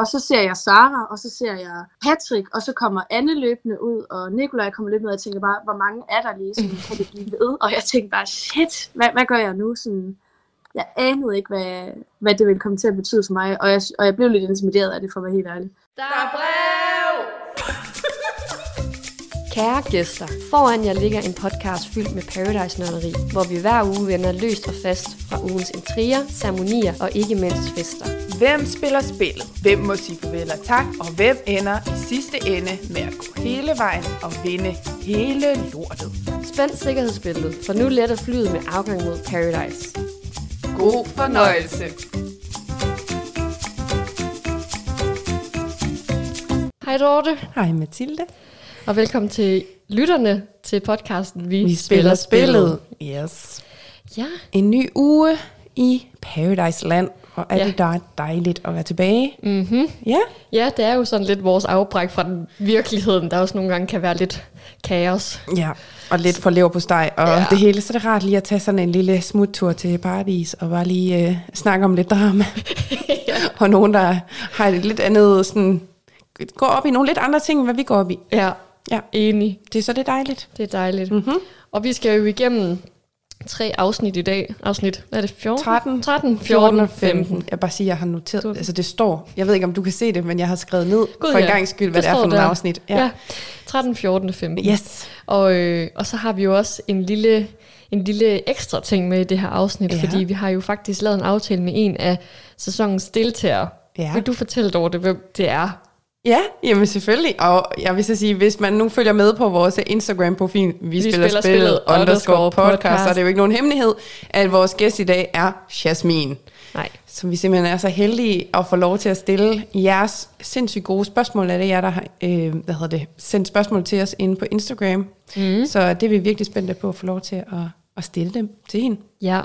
og så ser jeg Sara, og så ser jeg Patrick, og så kommer Anne løbende ud, og Nikolaj kommer løbende ud, og jeg tænker bare, hvor mange er der lige, sådan, kan det blive ved? Og jeg tænker bare, shit, hvad, hvad gør jeg nu? Sådan, jeg anede ikke, hvad, hvad det ville komme til at betyde for mig, og jeg, og jeg blev lidt intimideret af det, for at være helt ærlig. Der er brev! Kære gæster, foran jer ligger en podcast fyldt med Paradise-nørderi, hvor vi hver uge vender løst og fast fra ugens intriger, ceremonier og ikke mindst fester. Hvem spiller spillet? Hvem må sige farvel og tak? Og hvem ender i sidste ende med at gå hele vejen og vinde hele lortet? Spænd sikkerhedsbæltet, for nu letter flyet med afgang mod Paradise. God fornøjelse. Hej Dorte, Hej Mathilde. Og velkommen til lytterne til podcasten Vi, Vi spiller spillet. Yes. Ja, En ny uge i Paradise Land. Og er Ja. det da dejligt at være tilbage? mm-hmm. Ja. ja, det er jo sådan lidt vores afbræk fra den virkeligheden, der også nogle gange kan være lidt kaos. Ja, og lidt for lever på steg og Ja. det hele. Så er det rart lige at tage sådan en lille smuttur til Paradis og bare lige øh, snakke om lidt drama. ja. og nogen, der har et lidt andet, sådan, går op i nogle lidt andre ting, end hvad vi går op i. ja, Ja, enig. det er så det er dejligt. Det er dejligt. Mm-hmm. Og vi skal jo igennem tre afsnit i dag. Afsnit, hvad er det? 14? 13, 13, 14 og 15. Jeg vil bare sige, at jeg har noteret, Du- altså det står, jeg ved ikke, om du kan se det, men jeg har skrevet ned Gud, for en ja. gang skyld, hvad det, er står for nogle der. afsnit. Ja. ja. 13, 14 og 15. Yes. Og, øh, og så har vi jo også en lille, en lille ekstra ting med i det her afsnit, Ja. fordi vi har jo faktisk lavet en aftale med en af sæsonens deltagere. Ja. Vil du fortælle over det, hvem det er? Ja, jamen selvfølgelig. Og jeg vil så sige, hvis man nu følger med på vores Instagram-profil, vi, vi spiller, spiller spillet underscore podcast, så er det jo ikke nogen hemmelighed, at vores gæst i dag er Jasmin. Nej. Så vi simpelthen er så heldige at få lov til at stille jeres sindssygt gode spørgsmål. Er det jer, der har øh, hvad hedder det, sendt spørgsmål til os inde på Instagram? Mm. Så det er vi virkelig spændte på at få lov til at, at stille dem til hende. Ja.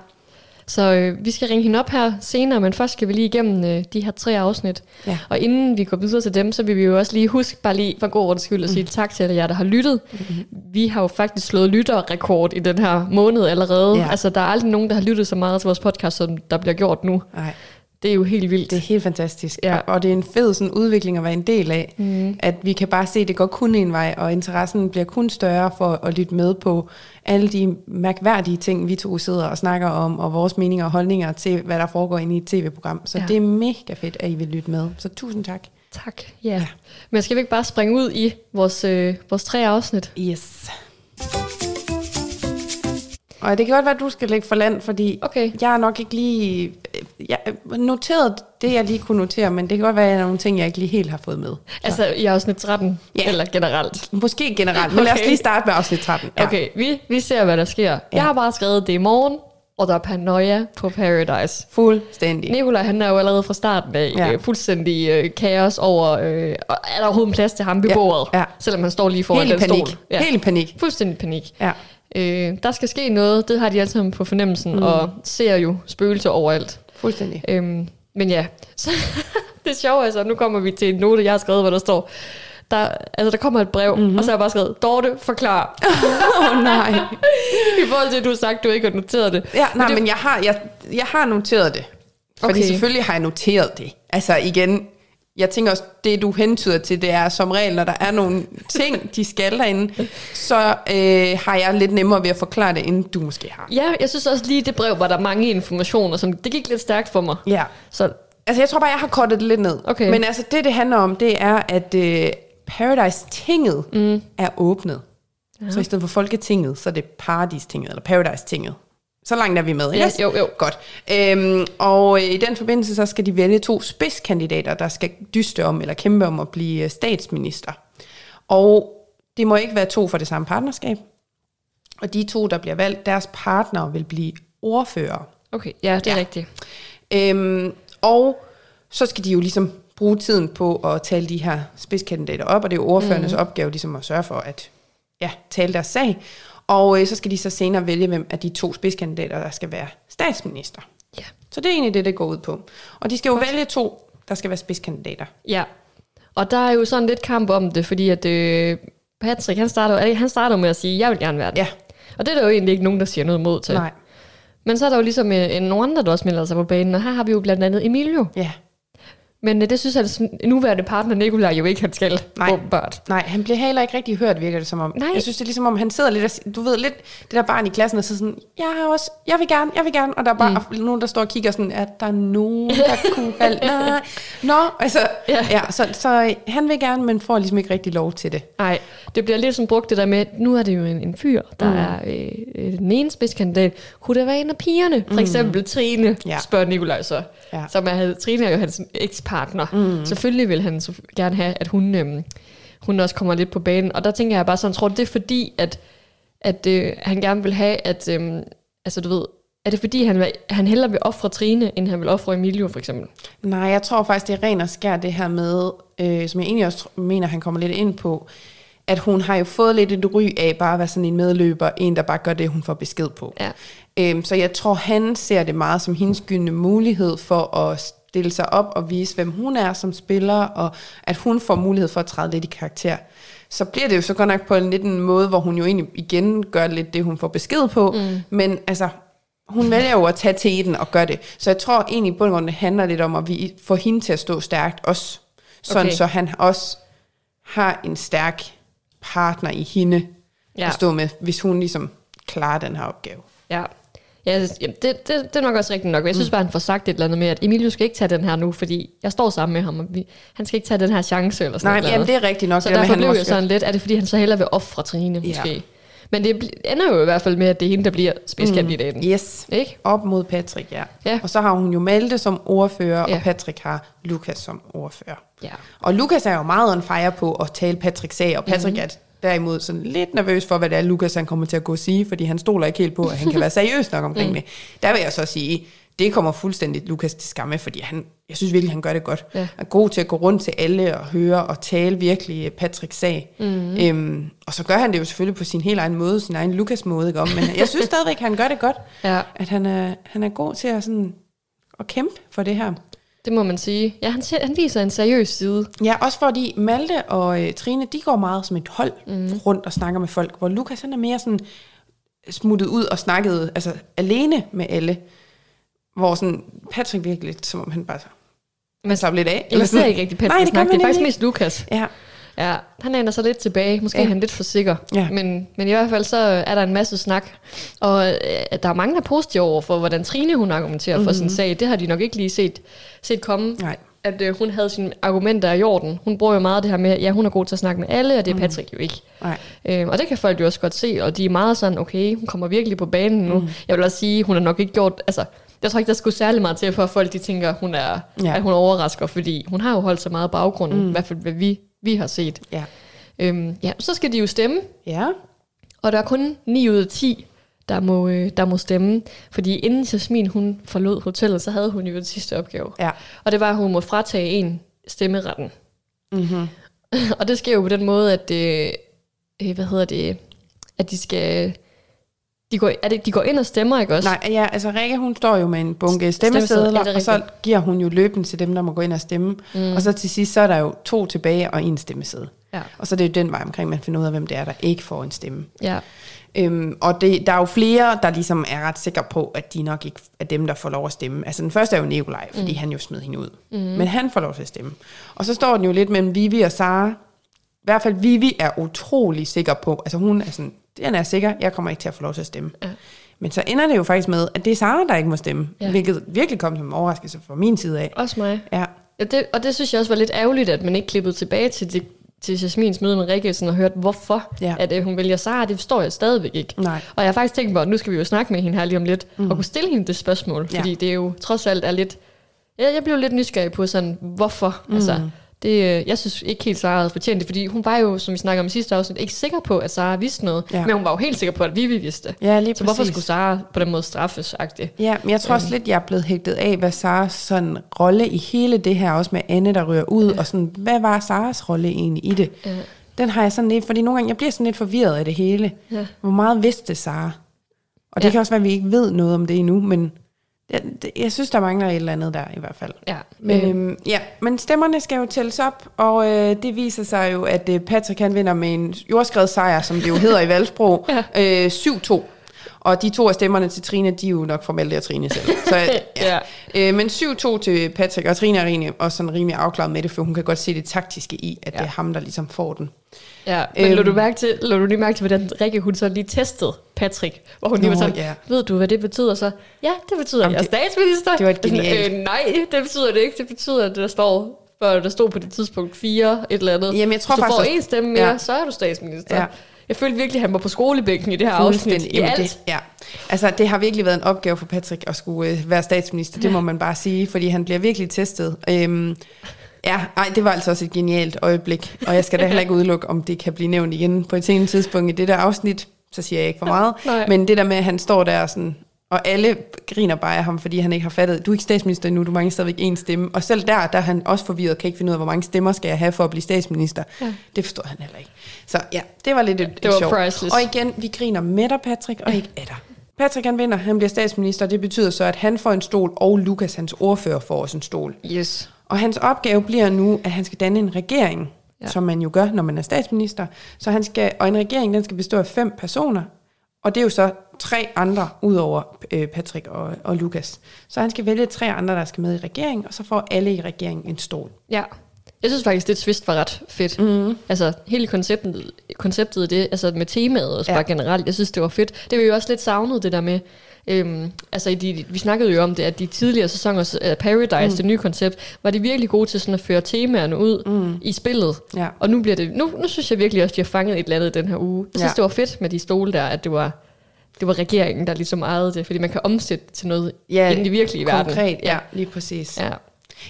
Så øh, vi skal ringe hende op her senere, men først skal vi lige igennem øh, de her tre afsnit. Ja. Og inden vi går videre til dem, så vil vi jo også lige huske, bare lige for god ordens skyld, at sige Mm. tak til alle jer, der har lyttet. Mm-hmm. Vi har jo faktisk slået lytterrekord i den her måned allerede. Ja. Altså, der er aldrig nogen, der har lyttet så meget til vores podcast, som der bliver gjort nu. Nej. Det er jo helt vildt. Det er helt fantastisk, Ja. ja. og det er en fed sådan, udvikling at være en del af, mm. at vi kan bare se, at det går kun en vej, og interessen bliver kun større for at lytte med på alle de mærkværdige ting, vi to sidder og snakker om, og vores meninger og holdninger til, hvad der foregår inde i et tv-program. Så ja. det er mega fedt, at I vil lytte med. Så tusind tak. Tak. Ja. ja. Men skal vi ikke bare springe ud i vores, øh, vores tre afsnit? Yes. Og det kan godt være, at du skal lægge for land, fordi Okay. jeg er nok ikke lige... Jeg noteret det, jeg lige kunne notere, men det kan godt være, at der er nogle ting, jeg ikke lige helt har fået med. Altså i afsnit 13, Ja. eller generelt? Måske generelt, men lad os Okay. lige starte med afsnit 13. Ja. Okay, vi, vi ser, hvad der sker. Ja. Jeg har bare skrevet, det i morgen, og der er paranoia på Paradise. Fuldstændig. Nikolaj, han er jo allerede fra starten af Ja. ja. fuldstændig øh, kaos over, øh, er der overhovedet plads til ham ved Ja, bordet? ja. Selvom han står lige foran Helt den panik. stol. Ja. Helt panik. Fuldstændig panik. Ja. Øh, der skal ske noget, det har de alle sammen på fornemmelsen, mm. og ser jo spøgelser overalt. Fuldstændig. Øhm, men ja, så det sjove er så, nu kommer vi til en note, jeg har skrevet, hvor der står, der, altså der kommer et brev, mm-hmm. og så har jeg bare skrevet, Dorte, forklar. Åh oh, nej. I forhold til, at du har sagt, at du ikke har noteret det. Ja, nej, det- men jeg har, jeg, jeg har noteret det. Fordi Okay. selvfølgelig har jeg noteret det. Altså igen, jeg tænker også, det du hentyder til, det er som regel, når der er nogle ting, de skal derinde, så øh, har jeg lidt nemmere ved at forklare det, end du måske har. Ja, jeg synes også lige, det brev var der mange informationer, som det gik lidt stærkt for mig. Ja. Så Altså jeg tror bare, jeg har kortet det lidt ned. Okay. Men altså det, det handler om, det er, at øh, Paradise-tinget mm. er åbnet. Ja. Så i stedet for Folketinget, så er det Paradis-tinget, eller Paradise-tinget. Så langt er vi med, Ja, ikke? jo, jo. Godt. Øhm, og øh, i den forbindelse, så skal de vælge to spidskandidater, der skal dyste om, eller kæmpe om at blive øh, statsminister. Og det må ikke være to fra det samme partnerskab. Og de to, der bliver valgt, deres partner vil blive ordfører. okay, ja, det er ja. rigtigt. Øhm, og så skal de jo ligesom bruge tiden på at tale de her spidskandidater op, og det er jo ordførernes mm. opgave ligesom at sørge for at ja, tale deres sag. Og øh, så skal de så senere vælge, hvem af de to spidskandidater, der skal være statsminister. Ja. Så det er egentlig det, det går ud på. Og de skal jo vælge to, der skal være spidskandidater. Ja, og der er jo sådan lidt kamp om det, fordi at øh, Patrick, han starter, han starter med at sige, jeg vil gerne være det. Ja. Og det er der jo egentlig ikke nogen, der siger noget mod til. Nej. Men så er der jo ligesom øh, nogle andre, der også melder sig på banen, og her har vi jo blandt andet Emilio. Ja. Men øh, det synes jeg, at sådan- nuværende partner Nikolaj jo ikke, han skal, Nej. åbenbart. Nej, han bliver heller ikke rigtig hørt, virker det som om. Nej. Jeg synes, det er ligesom om, han sidder lidt og, du ved lidt, det der barn i klassen, og så sådan, jeg har også, jeg vil gerne, jeg vil gerne, og der er bare mm. nogen, der står og kigger sådan, er der nogen, der kunne have, nej, nå, altså, Ja. ja, så, så øh, han vil gerne, men får ligesom ikke rigtig lov til det. Nej, det bliver lidt som brugt det der med, at nu er det jo en, en fyr, der mm. er øh, øh, den ene spidskandidat. Kunne det være en af pigerne? For eksempel Trine, Ja. spørger Nikolaj så. Ja. Som er, Trine er jo hans ekspartner. Mm. Selvfølgelig vil han så gerne have, at hun, øhm, hun også kommer lidt på banen. Og der tænker jeg bare sådan, tror du det er fordi, at, at øh, han gerne vil have, at, øhm, altså du ved, er det fordi, han, vil, han hellere vil ofre Trine, end han vil ofre Emilio for eksempel? Nej, jeg tror faktisk, det er ren og skær det her med, øh, som jeg egentlig også mener, han kommer lidt ind på, at hun har jo fået lidt et ry af bare at være sådan en medløber, en der bare gør det, hun får besked på. Ja. Øhm, så jeg tror, han ser det meget som hendes gyldne mulighed for at stille sig op og vise, hvem hun er som spiller, og at hun får mulighed for at træde lidt i karakter. Så bliver det jo så godt nok på en lidt en måde, hvor hun jo egentlig igen gør lidt det, hun får besked på, mm. men altså, hun vælger jo at tage teten og gøre det. Så jeg tror egentlig i bund og grund, det handler lidt om at vi få hende til at stå stærkt også, sådan Okay. så han også har en stærk partner i hende ja. at stå med, hvis hun ligesom klarer den her opgave. Ja. Ja, det, jamen, det, det, det er nok også rigtigt nok. Jeg synes bare, han får sagt et eller andet med, at Emilio skal ikke tage den her nu, fordi jeg står sammen med ham, og vi, han skal ikke tage den her chance eller sådan Nej, noget. jamen, det er rigtigt nok. Så derfor han blev jeg sådan lidt, er det fordi, han så hellere vil ofre Trine, Ja. måske? Men det ender jo i hvert fald med, at det er hende, der bliver spidskandidaten. Mm. Yes, Ikke? op mod Patrick, ja. Ja. Og så har hun jo Malte som ordfører, Ja. og Patrick har Lukas som ordfører. Ja. Og Lukas er jo meget on fire på at tale Patricks sag, og Patrick mm. er derimod sådan lidt nervøs for, hvad det er, Lukas han kommer til at gå og sige, fordi han stoler ikke helt på, at han kan være seriøs nok omkring mm. det. Der vil jeg så sige, det kommer fuldstændig Lukas til skamme, fordi han, jeg synes virkelig, han gør det godt. Ja. Han er god til at gå rundt til alle og høre og tale virkelig Patricks sag. Mm. Øhm, og så gør han det jo selvfølgelig på sin helt egen måde, sin egen Lukas-måde, ikke om? Men jeg synes stadigvæk, han gør det godt. Ja, At han er, han er god til at, sådan, at kæmpe for det her. Det må man sige. Ja, han, ser- han viser en seriøs side. Ja, også fordi Malte og øh, Trine, de går meget som et hold mm. rundt og snakker med folk, hvor Lukas han er mere sådan smuttet ud og snakket altså, alene med alle. Hvor sådan Patrick virkelig som om han bare så Men slapper lidt af. Jeg ser ikke rigtig Nej, Patrick det gør snakke. Det man er faktisk mest Lukas. Ja, Ja, han aner sig lidt tilbage. Måske ja. Er han lidt for sikker. Ja. Men, men i hvert fald så er der en masse snak. Og øh, der er mange, der er positive over for, hvordan Trine hun argumenterer mm-hmm. for sin sag. Det har de nok ikke lige set, set komme. nej. At øh, hun havde sine argumenter i orden. Hun bruger jo meget det her med, ja, hun er god til at snakke med alle, og det er Patrick jo ikke. nej. Øh, og det kan folk jo også godt se, og de er meget sådan, okay, hun kommer virkelig på banen nu. Mm. Jeg vil også sige, hun har nok ikke gjort, altså, jeg tror ikke, der skulle særlig meget til, for at folk de tænker, hun er, ja. At hun overrasker, fordi hun har jo holdt sig meget baggrunden, mm. i hvert fald hvad vi, vi har set. Ja. Øhm, ja, så skal de jo stemme, Ja. og der er kun 9 ud af 10, der må, øh, der må stemme. Fordi inden Jasmin hun forlod hotellet, så havde hun jo den sidste opgave. Ja. Og det var, at hun må fratage en stemmeretten. Mm-hmm. og det sker jo på den måde, at, øh, øh, hvad hedder det, at de skal... De går, er det, de går ind og stemmer, ikke også? Nej, ja, altså Rikke, hun står jo med en bunke Stemmesedler, er og så giver hun jo løbende til dem, der må gå ind og stemme. Mm. Og så til sidst, så er der jo to tilbage og en stemmeseddel. Ja. Og så er det jo den vej omkring, man finder ud af, hvem det er, der ikke får en stemme. Ja. Øhm, og det, der er jo flere, der ligesom er ret sikre på, at de nok ikke er dem, der får lov at stemme. Altså den første er jo Nikolaj, fordi mm. han jo smed hende ud. Mm. Men han får lov til at stemme. Og så står den jo lidt mellem Vivi og Sara. I hvert fald Vivi er utrolig sikker på, altså hun er sådan, den er sikker, jeg kommer ikke til at få lov til at stemme. Ja. Men så ender det jo faktisk med, at det er Sara, der ikke må stemme. Ja. Ja. Hvilket virkelig kom som en overraskelse fra min side af. Også mig. Ja, Ja, det, og det synes jeg også var lidt ærgerligt, at man ikke klippede tilbage til, det, til Jasmins møde med Rikke, sådan og hørte, hvorfor Ja. at, øh, hun vælger Sara. Det forstår jeg stadigvæk ikke. nej. Og jeg har faktisk tænkt på, at nu skal vi jo snakke med hende her lige om lidt, mm. og kunne stille hende det spørgsmål, Ja. fordi det er jo trods alt er lidt... Jeg, jeg blev lidt nysgerrig på sådan, hvorfor? Mm. Altså, det, øh, jeg synes ikke helt, Sara havde fortjent det, fordi hun var jo, som vi snakker om i sidste afsnit, ikke sikker på, at Sara vidste noget, ja. Men hun var jo helt sikker på, at vi vidste det. Ja, lige Så hvorfor præcis. skulle Sara på den måde straffes -agtigt? Ja, men jeg tror også lidt, jeg er blevet hægtet af, hvad Saras sådan rolle i hele det her, også med Anne, der ryger ud, ja. og sådan, hvad var Saras rolle egentlig i det? Ja. Den har jeg sådan lidt, fordi nogle gange, jeg bliver sådan lidt forvirret af det hele. Ja. Hvor meget vidste Sara? Og det ja. kan også være, at vi ikke ved noget om det endnu, men jeg, jeg synes, der mangler et eller andet der i hvert fald. Ja, Men, øh, øhm, ja, men stemmerne skal jo tælles op, og øh, det viser sig jo, at øh, Patrick han vinder med en jordskredet sejr, som det jo hedder i Valsbro, Ja. øh, 7-2. Og de to af stemmerne til Trine, de er jo nok Malte og Trine selv. Så, ja. Ja. Øh, men 7-2 til Patrick, og Trine er rimelig, også sådan rimelig afklaret med det, for hun kan godt se det taktiske i, at ja. Det er ham, der ligesom får den. Ja, men Øhm. lå du, mærke til, lå du lige mærke til, hvordan Rikke hun så lige testede Patrick, hvor hun lige var Nå, sådan, ja. ved du, hvad det betyder så? Ja, det betyder, Jamen, at jeg er statsminister. det var et genialt. Øh, nej, det betyder det ikke. Det betyder, at der står, for der stod på det tidspunkt fire, et eller andet. Jamen, jeg tror Hvis du faktisk får en stemme mere, Ja. så er du statsminister. Ja. Jeg følte virkelig, at han var på skolebænken i det her afsnit. I Jamen, alt. det, ja. Altså, det har virkelig været en opgave for Patrick at skulle øh, være statsminister, det må man bare sige, fordi han bliver virkelig testet. Øhm, ja, ej, det var altså også et genialt øjeblik, og jeg skal da heller ikke udelukke, om det kan blive nævnt igen på et senere tidspunkt i det der afsnit, så siger jeg ikke for meget. Nej. Men det der med, at han står der sådan, og alle griner bare af ham, fordi han ikke har fattet, du er ikke statsminister endnu, du mangler stadigvæk én stemme. Og selv der, der er han også forvirret, kan ikke finde ud af, hvor mange stemmer skal jeg have for at blive statsminister. Ja. Det forstår han heller ikke. Så ja, det var lidt et, Det var et sjov. priceless. Og igen, vi griner med dig, Patrick, og ikke af dig. Patrick han vinder, han bliver statsminister, det betyder så, at han får en stol, og Lukas, hans ordfører, får også en stol. Yes. Og hans opgave bliver nu, at han skal danne en regering, Ja. ja. som man jo gør, når man er statsminister. Så han skal, og en regering, den skal bestå af fem personer, og det er jo så tre andre, udover øh, Patrick og, og Lukas. Så han skal vælge tre andre, der skal med i regeringen, og så får alle i regeringen en stol. Ja. Jeg synes faktisk, det twist var ret fedt. Mm. Altså, hele konceptet, konceptet det, altså med temaet Ja. ja. bare generelt, jeg synes, det var fedt. Det var jo også lidt savnet, det der med, øhm, altså i de, vi snakkede jo om det, at de tidligere sæsoner af Paradise, mm. det nye koncept, var de virkelig gode til sådan at føre temaerne ud mm. i spillet. Ja. Og nu bliver det, nu, nu synes jeg virkelig også, at de har fanget et eller andet den her uge. Jeg synes, Ja. det var fedt med de stole der, at det var, det var regeringen, der ligesom ejede det, fordi man kan omsætte det til noget Ja, i den virkelige verden. Konkret, ja, lige præcis. Ja.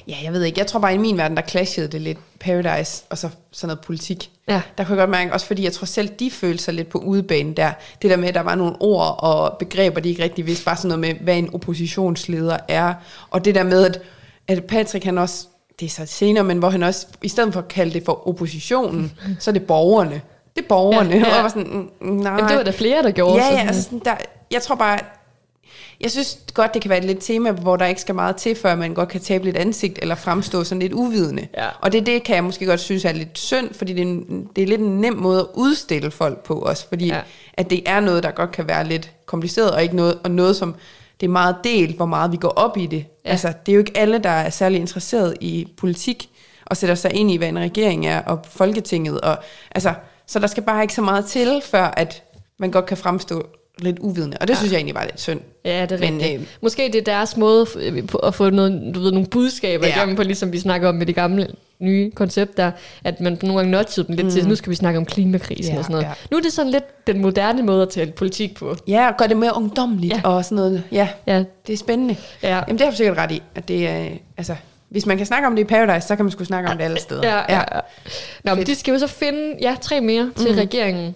Ja, jeg ved ikke. Jeg tror bare, i min verden, der clashede det lidt Paradise og så sådan noget politik. Ja. Der kunne jeg godt mærke, også fordi jeg tror selv, de følte sig lidt på udebane der. Det der med, at der var nogle ord og begreber, de ikke rigtig vidste. Bare sådan noget med, hvad en oppositionsleder er. Og det der med, at, at Patrick han også, det er så senere, men hvor han også, i stedet for at kalde det for oppositionen, så er det borgerne. Det er borgerne. Ja, ja. Og var sådan, mm, nej. Jamen, det var der flere, der gjorde. Ja, så ja, sådan- altså sådan der, jeg tror bare, jeg synes godt, det kan være et lidt tema, hvor der ikke skal meget til, før man godt kan tabe lidt ansigt, eller fremstå sådan lidt uvidende. Ja. Og det, det kan jeg måske godt synes er lidt synd, fordi det er, en, det er lidt en nem måde at udstille folk på også, fordi ja. at det er noget, der godt kan være lidt kompliceret, og ikke noget, og noget som, det er meget delt, hvor meget vi går op i det. Ja. Altså, det er jo ikke alle, der er særlig interesseret i politik, og sætter sig ind i, hvad en regering er, og Folketinget, og altså, så der skal bare ikke så meget til, før at man godt kan fremstå lidt uvidende. Og det ja. synes jeg egentlig var lidt synd. Ja, det er Men, rigtigt. øh, Måske det er deres måde at få noget, du ved, nogle budskaber Ja. igennem på, ligesom vi snakker om med det gamle nye koncept der, at man nogle gange nudgede dem lidt mm. til, nu skal vi snakke om klimakrisen Ja, og sådan noget. ja. Nu er det sådan lidt den moderne måde at tale politik på. Ja, og gør det mere ungdomligt Ja. og sådan noget. Ja, Ja, det er spændende. ja. Jamen, det har du sikkert ret i. At det er, altså, hvis man kan snakke om det i Paradise, så kan man sgu snakke om det alle steder. Ja, ja. ja. Nå, men Fedt. de skal jo så finde ja, tre mere til mm. regeringen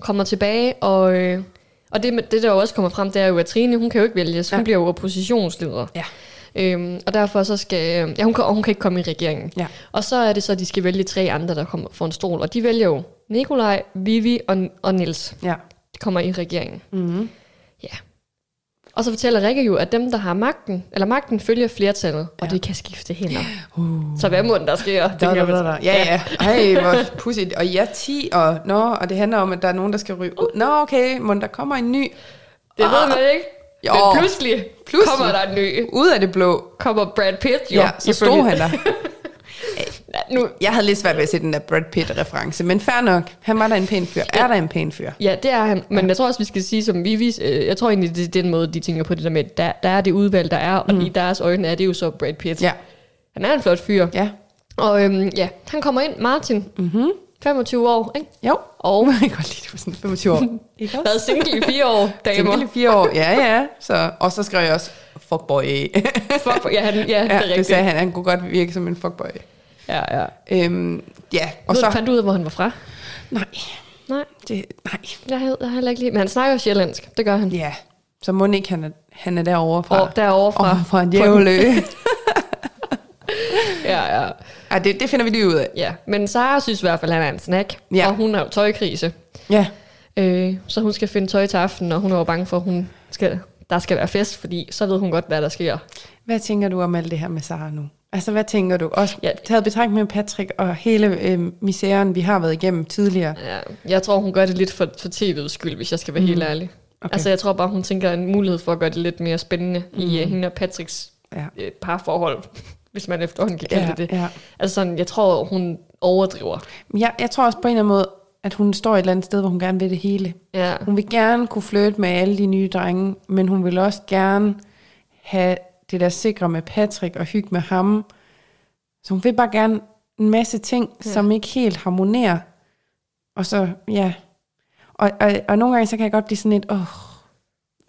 kommer tilbage, og, øh, og det, det der jo også kommer frem, det er jo, at Trine, hun kan jo ikke vælges, hun Ja. bliver jo oppositionsleder. Ja. Øhm, og derfor så skal, ja, hun kan, og hun kan ikke komme i regeringen. Ja. Og så er det så, at de skal vælge tre andre, der kommer for en stol. Og de vælger jo Nikolaj, Vivi og, og Nils. ja. De kommer i regeringen. Mm-hmm. Ja. Og så fortæller Rikke jo, at dem, der har magten, eller magten følger flertallet, og Ja. det kan skifte hænder. Uh. Så hvad må der sker? Da, da, da, da. Ja, ja. Ej, hvor pudsigt. Og er 10, og, nå, og det handler om, at der er nogen, der skal ryge ud. Nå, okay, må der kommer en ny. Det ved man ikke. Jo. Men pludselig, Pludselig. kommer der en ny. Ud af det blå. Kommer Brad Pitt jo. Ja, så stod han der. Ja, nu, Jeg havde lidt svært ved at se den der Brad Pitt-reference, men fair nok. Han var da en pæn fyr. Er der en pæn fyr? Ja, det er han. Men jeg tror også, vi skal sige, som Vivi, øh, jeg tror egentlig, det er den måde, de tænker på det der med, der, der er det udvalg, der er, og i deres øjne er det jo så Brad Pitt. Mm. Ja. Han er en flot fyr. Ja. Og øhm, ja, han kommer ind, Martin, Mm-hmm. 25 år, ikke? Jo. Og Jeg kan godt lide, det var sådan 25 år. Ikke også? været single i fire år, damer. Single i fire år. Ja, ja. Så, og så skrev jeg også, fuckboy. Fuck, ja, han, ja, ja, det er ja, det rigtigt. sagde han. Han kunne godt virke som en fuckboy. Ja, ja. Øhm, ja, og Og så fandt du ud af, hvor han var fra? Nej, Nej, det, nej. jeg har, jeg heller ikke lige... Men han snakker jo sjællandsk, det gør han. Ja, så må ikke, han er, han er derovre fra. Og derovre fra. Fra, fra Djævlø. Ja, ja. Ej, det, det finder vi lige ud af. ja. Men Sara synes i hvert fald, at han er en snack. Ja. Og hun har jo tøjkrise. Ja, Øh, så hun skal finde tøj til aften, og hun er jo bange for, at hun skal, der skal være fest, fordi så ved hun godt, hvad der sker. hvad tænker du om alt det her med Sara nu? Altså, hvad tænker du? Også Ja. taget betragtning med Patrick og hele øh, misæren, vi har været igennem tidligere. Ja, jeg tror, hun gør det lidt for, for tv'ets skyld, hvis jeg skal være mm. helt ærlig. Okay. Altså jeg tror bare, hun tænker en mulighed for at gøre det lidt mere spændende mm. i uh, hende og Patricks Ja. øh, parforhold, hvis man efterhånden kan kalde Ja, det det. ja. Altså sådan, jeg tror, hun overdriver. Men Jeg, jeg tror også på en eller anden måde, at hun står et eller andet sted, hvor hun gerne vil det hele. Ja. Hun vil gerne kunne flytte med alle de nye drenge, men hun vil også gerne have det der sikre med Patrick og hygge med ham. Så hun vil bare gerne en masse ting, ja. som ikke helt harmonerer. Og så, ja. Og, og, og nogle gange, så kan jeg godt blive sådan lidt, åh,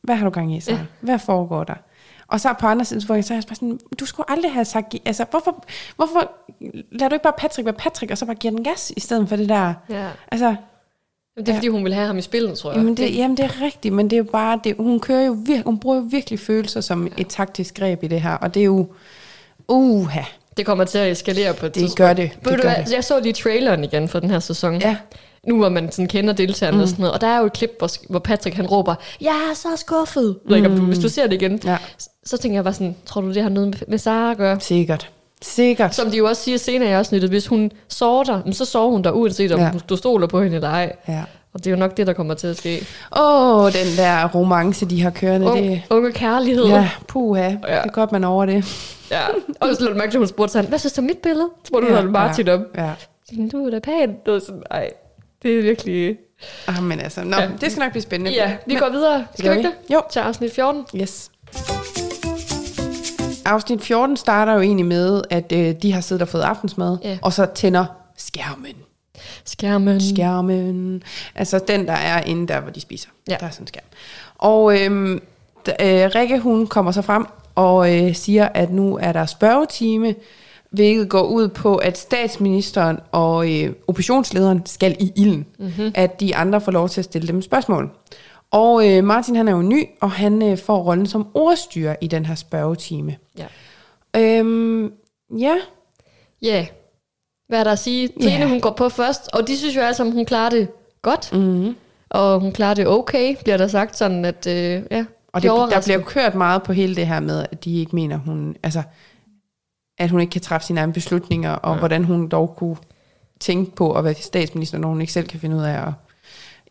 hvad har du gang i så? Ja. Hvad foregår der? Og så på andre side, så er jeg bare sådan, du skulle aldrig have sagt, altså hvorfor, hvorfor lader du ikke bare Patrick være Patrick, og så bare give den gas, i stedet for det der, ja. altså, Det er fordi, hun vil have ham i spillet, tror jeg. Jamen det, jamen det er rigtigt, men det er jo bare, det, hun kører jo vir, hun bruger jo virkelig følelser som et taktisk greb i det her, og det er jo, uha, Det kommer til at eskalere på et det tidspunkt. gør det, det du gør det. jeg så lige traileren igen for den her sæson. Ja, Nu hvor man sådan kender deltagerne mm. og sådan noget. Og der er jo et klip, hvor, hvor Patrick han råber, jeg er så skuffet. Mm. Hvis du ser det igen, Ja. så, så tænker jeg bare sådan, tror du det har noget med, med Sara at gøre? sikkert, sikkert. Som de jo også siger senere i afsnittet, hvis hun sover dig, så sover hun der, uanset om Ja. du stoler på hende eller ej. Ja. Og det er jo nok det, der kommer til at ske. Åh, oh, den der romance, de har kørende, Unge, det, unge kærlighed. ja, puha, Ja. det er godt, man er over det. ja. Og så lå mærke til, hun spurgte sådan, hvad synes du om mit billede? Så spurgte hun Ja, ja, Martin ja, om. Ja, Sådan, Du er da pæn. Det var sådan, ej, det er virkelig... ah, men altså, nå, Ja. det skal nok blive spændende. Ja, vi men, går videre. Skal vi ikke det? Jo. Til afsnit 14. Yes. Afsnit 14 starter jo egentlig med, at øh, de har siddet og fået aftensmad, Ja. og så tænder skærmen. Skærmen. skærmen. Altså den, der er inde der, hvor de spiser. Ja. Der er sådan en skærm. Og d- øh, Rikke, hun kommer så frem og øh, siger, at nu er der spørgetime, hvilket går ud på, at statsministeren og øh, oppositionslederen skal i ilden. Mm-hmm. At de andre får lov til at stille dem spørgsmål. Og øh, Martin, han er jo ny, og han øh, får rollen som ordstyrer i den her spørgetime. Ja. Øhm, ja, Ja. Yeah. Hvad er der at sige? Trine, Ja. hun går på først, og de synes jo alle sammen, hun klarer det godt. mm-hmm. Og hun klarer det okay, bliver der sagt sådan, at øh, ja, Og de det, der bliver kørt meget på hele det her med, at de ikke mener, hun, altså, at hun ikke kan træffe sine egne beslutninger, og ja. hvordan hun dog kunne tænke på at være statsminister, når hun ikke selv kan finde ud af at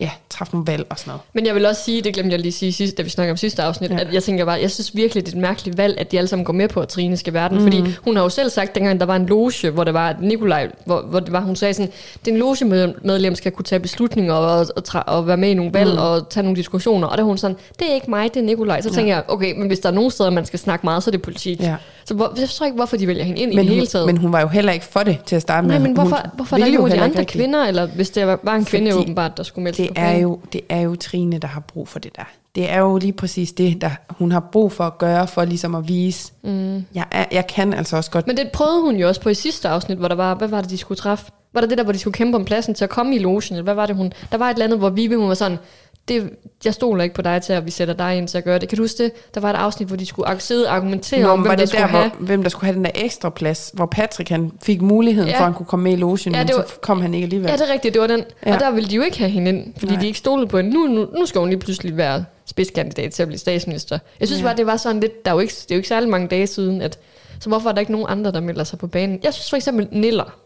ja, træffe nogle valg og sådan noget. Men jeg vil også sige, det glemte jeg lige sige sidst, da vi snakkede om sidste afsnit, Ja. ja. at jeg tænker bare, jeg synes virkelig, det er et mærkeligt valg, at de alle sammen går med på, at Trine skal være den. Mm. Fordi hun har jo selv sagt, dengang der var en loge, hvor der var Nikolaj, hvor, hvor det var, hun sagde sådan, den logemedlem skal kunne tage beslutninger og, og, tra- og være med i nogle valg mm. og tage nogle diskussioner. Og der er hun sådan, det er ikke mig, det er Nikolaj. Så tænker jeg, okay, men hvis der er nogen steder, man skal snakke meget, så er det politik. Ja. Så hvor, jeg forstår ikke, hvorfor de vælger hende ind Men i det hele taget. men hun var jo heller ikke for det til at starte Nej, med. men hvorfor, hun hvorfor er der ikke jo nogen af de andre rigtig. kvinder, eller hvis det var, en kvinde Fordi åbenbart, der skulle melde Det er, jo, det er jo Trine, der har brug for det der. Det er jo lige præcis det, der hun har brug for at gøre, for ligesom at vise, mm. jeg, er, jeg kan altså også godt Men det prøvede hun jo også på i sidste afsnit, hvor der var, hvad var det, de skulle træffe? Var det det der, hvor de skulle kæmpe om pladsen til at komme i logen? Eller hvad var det, hun... Der var et eller andet, hvor Vive, hun var sådan, det, jeg stoler ikke på dig til, at vi sætter dig ind til at gøre det. Kan du huske det? Der var et afsnit, hvor de skulle sidde og argumentere Nå, om, hvem var der det skulle der, have... hvor, hvem der skulle have den der ekstra plads, hvor Patrick han fik muligheden Ja. for, at han kunne komme med i logen, Ja, men det var- så kom han ikke alligevel. Ja, det er rigtigt, det var den. Ja. Og der ville de jo ikke have hende ind, fordi Nej. de ikke stolede på hende. Nu, nu, nu skal hun lige pludselig være spidskandidat til at blive statsminister. Jeg synes ja. bare, det var sådan lidt... Der er jo ikke, det er jo ikke særlig mange dage siden, at... Så hvorfor er der ikke nogen andre, der melder sig på banen? Jeg synes for eksempel Niller.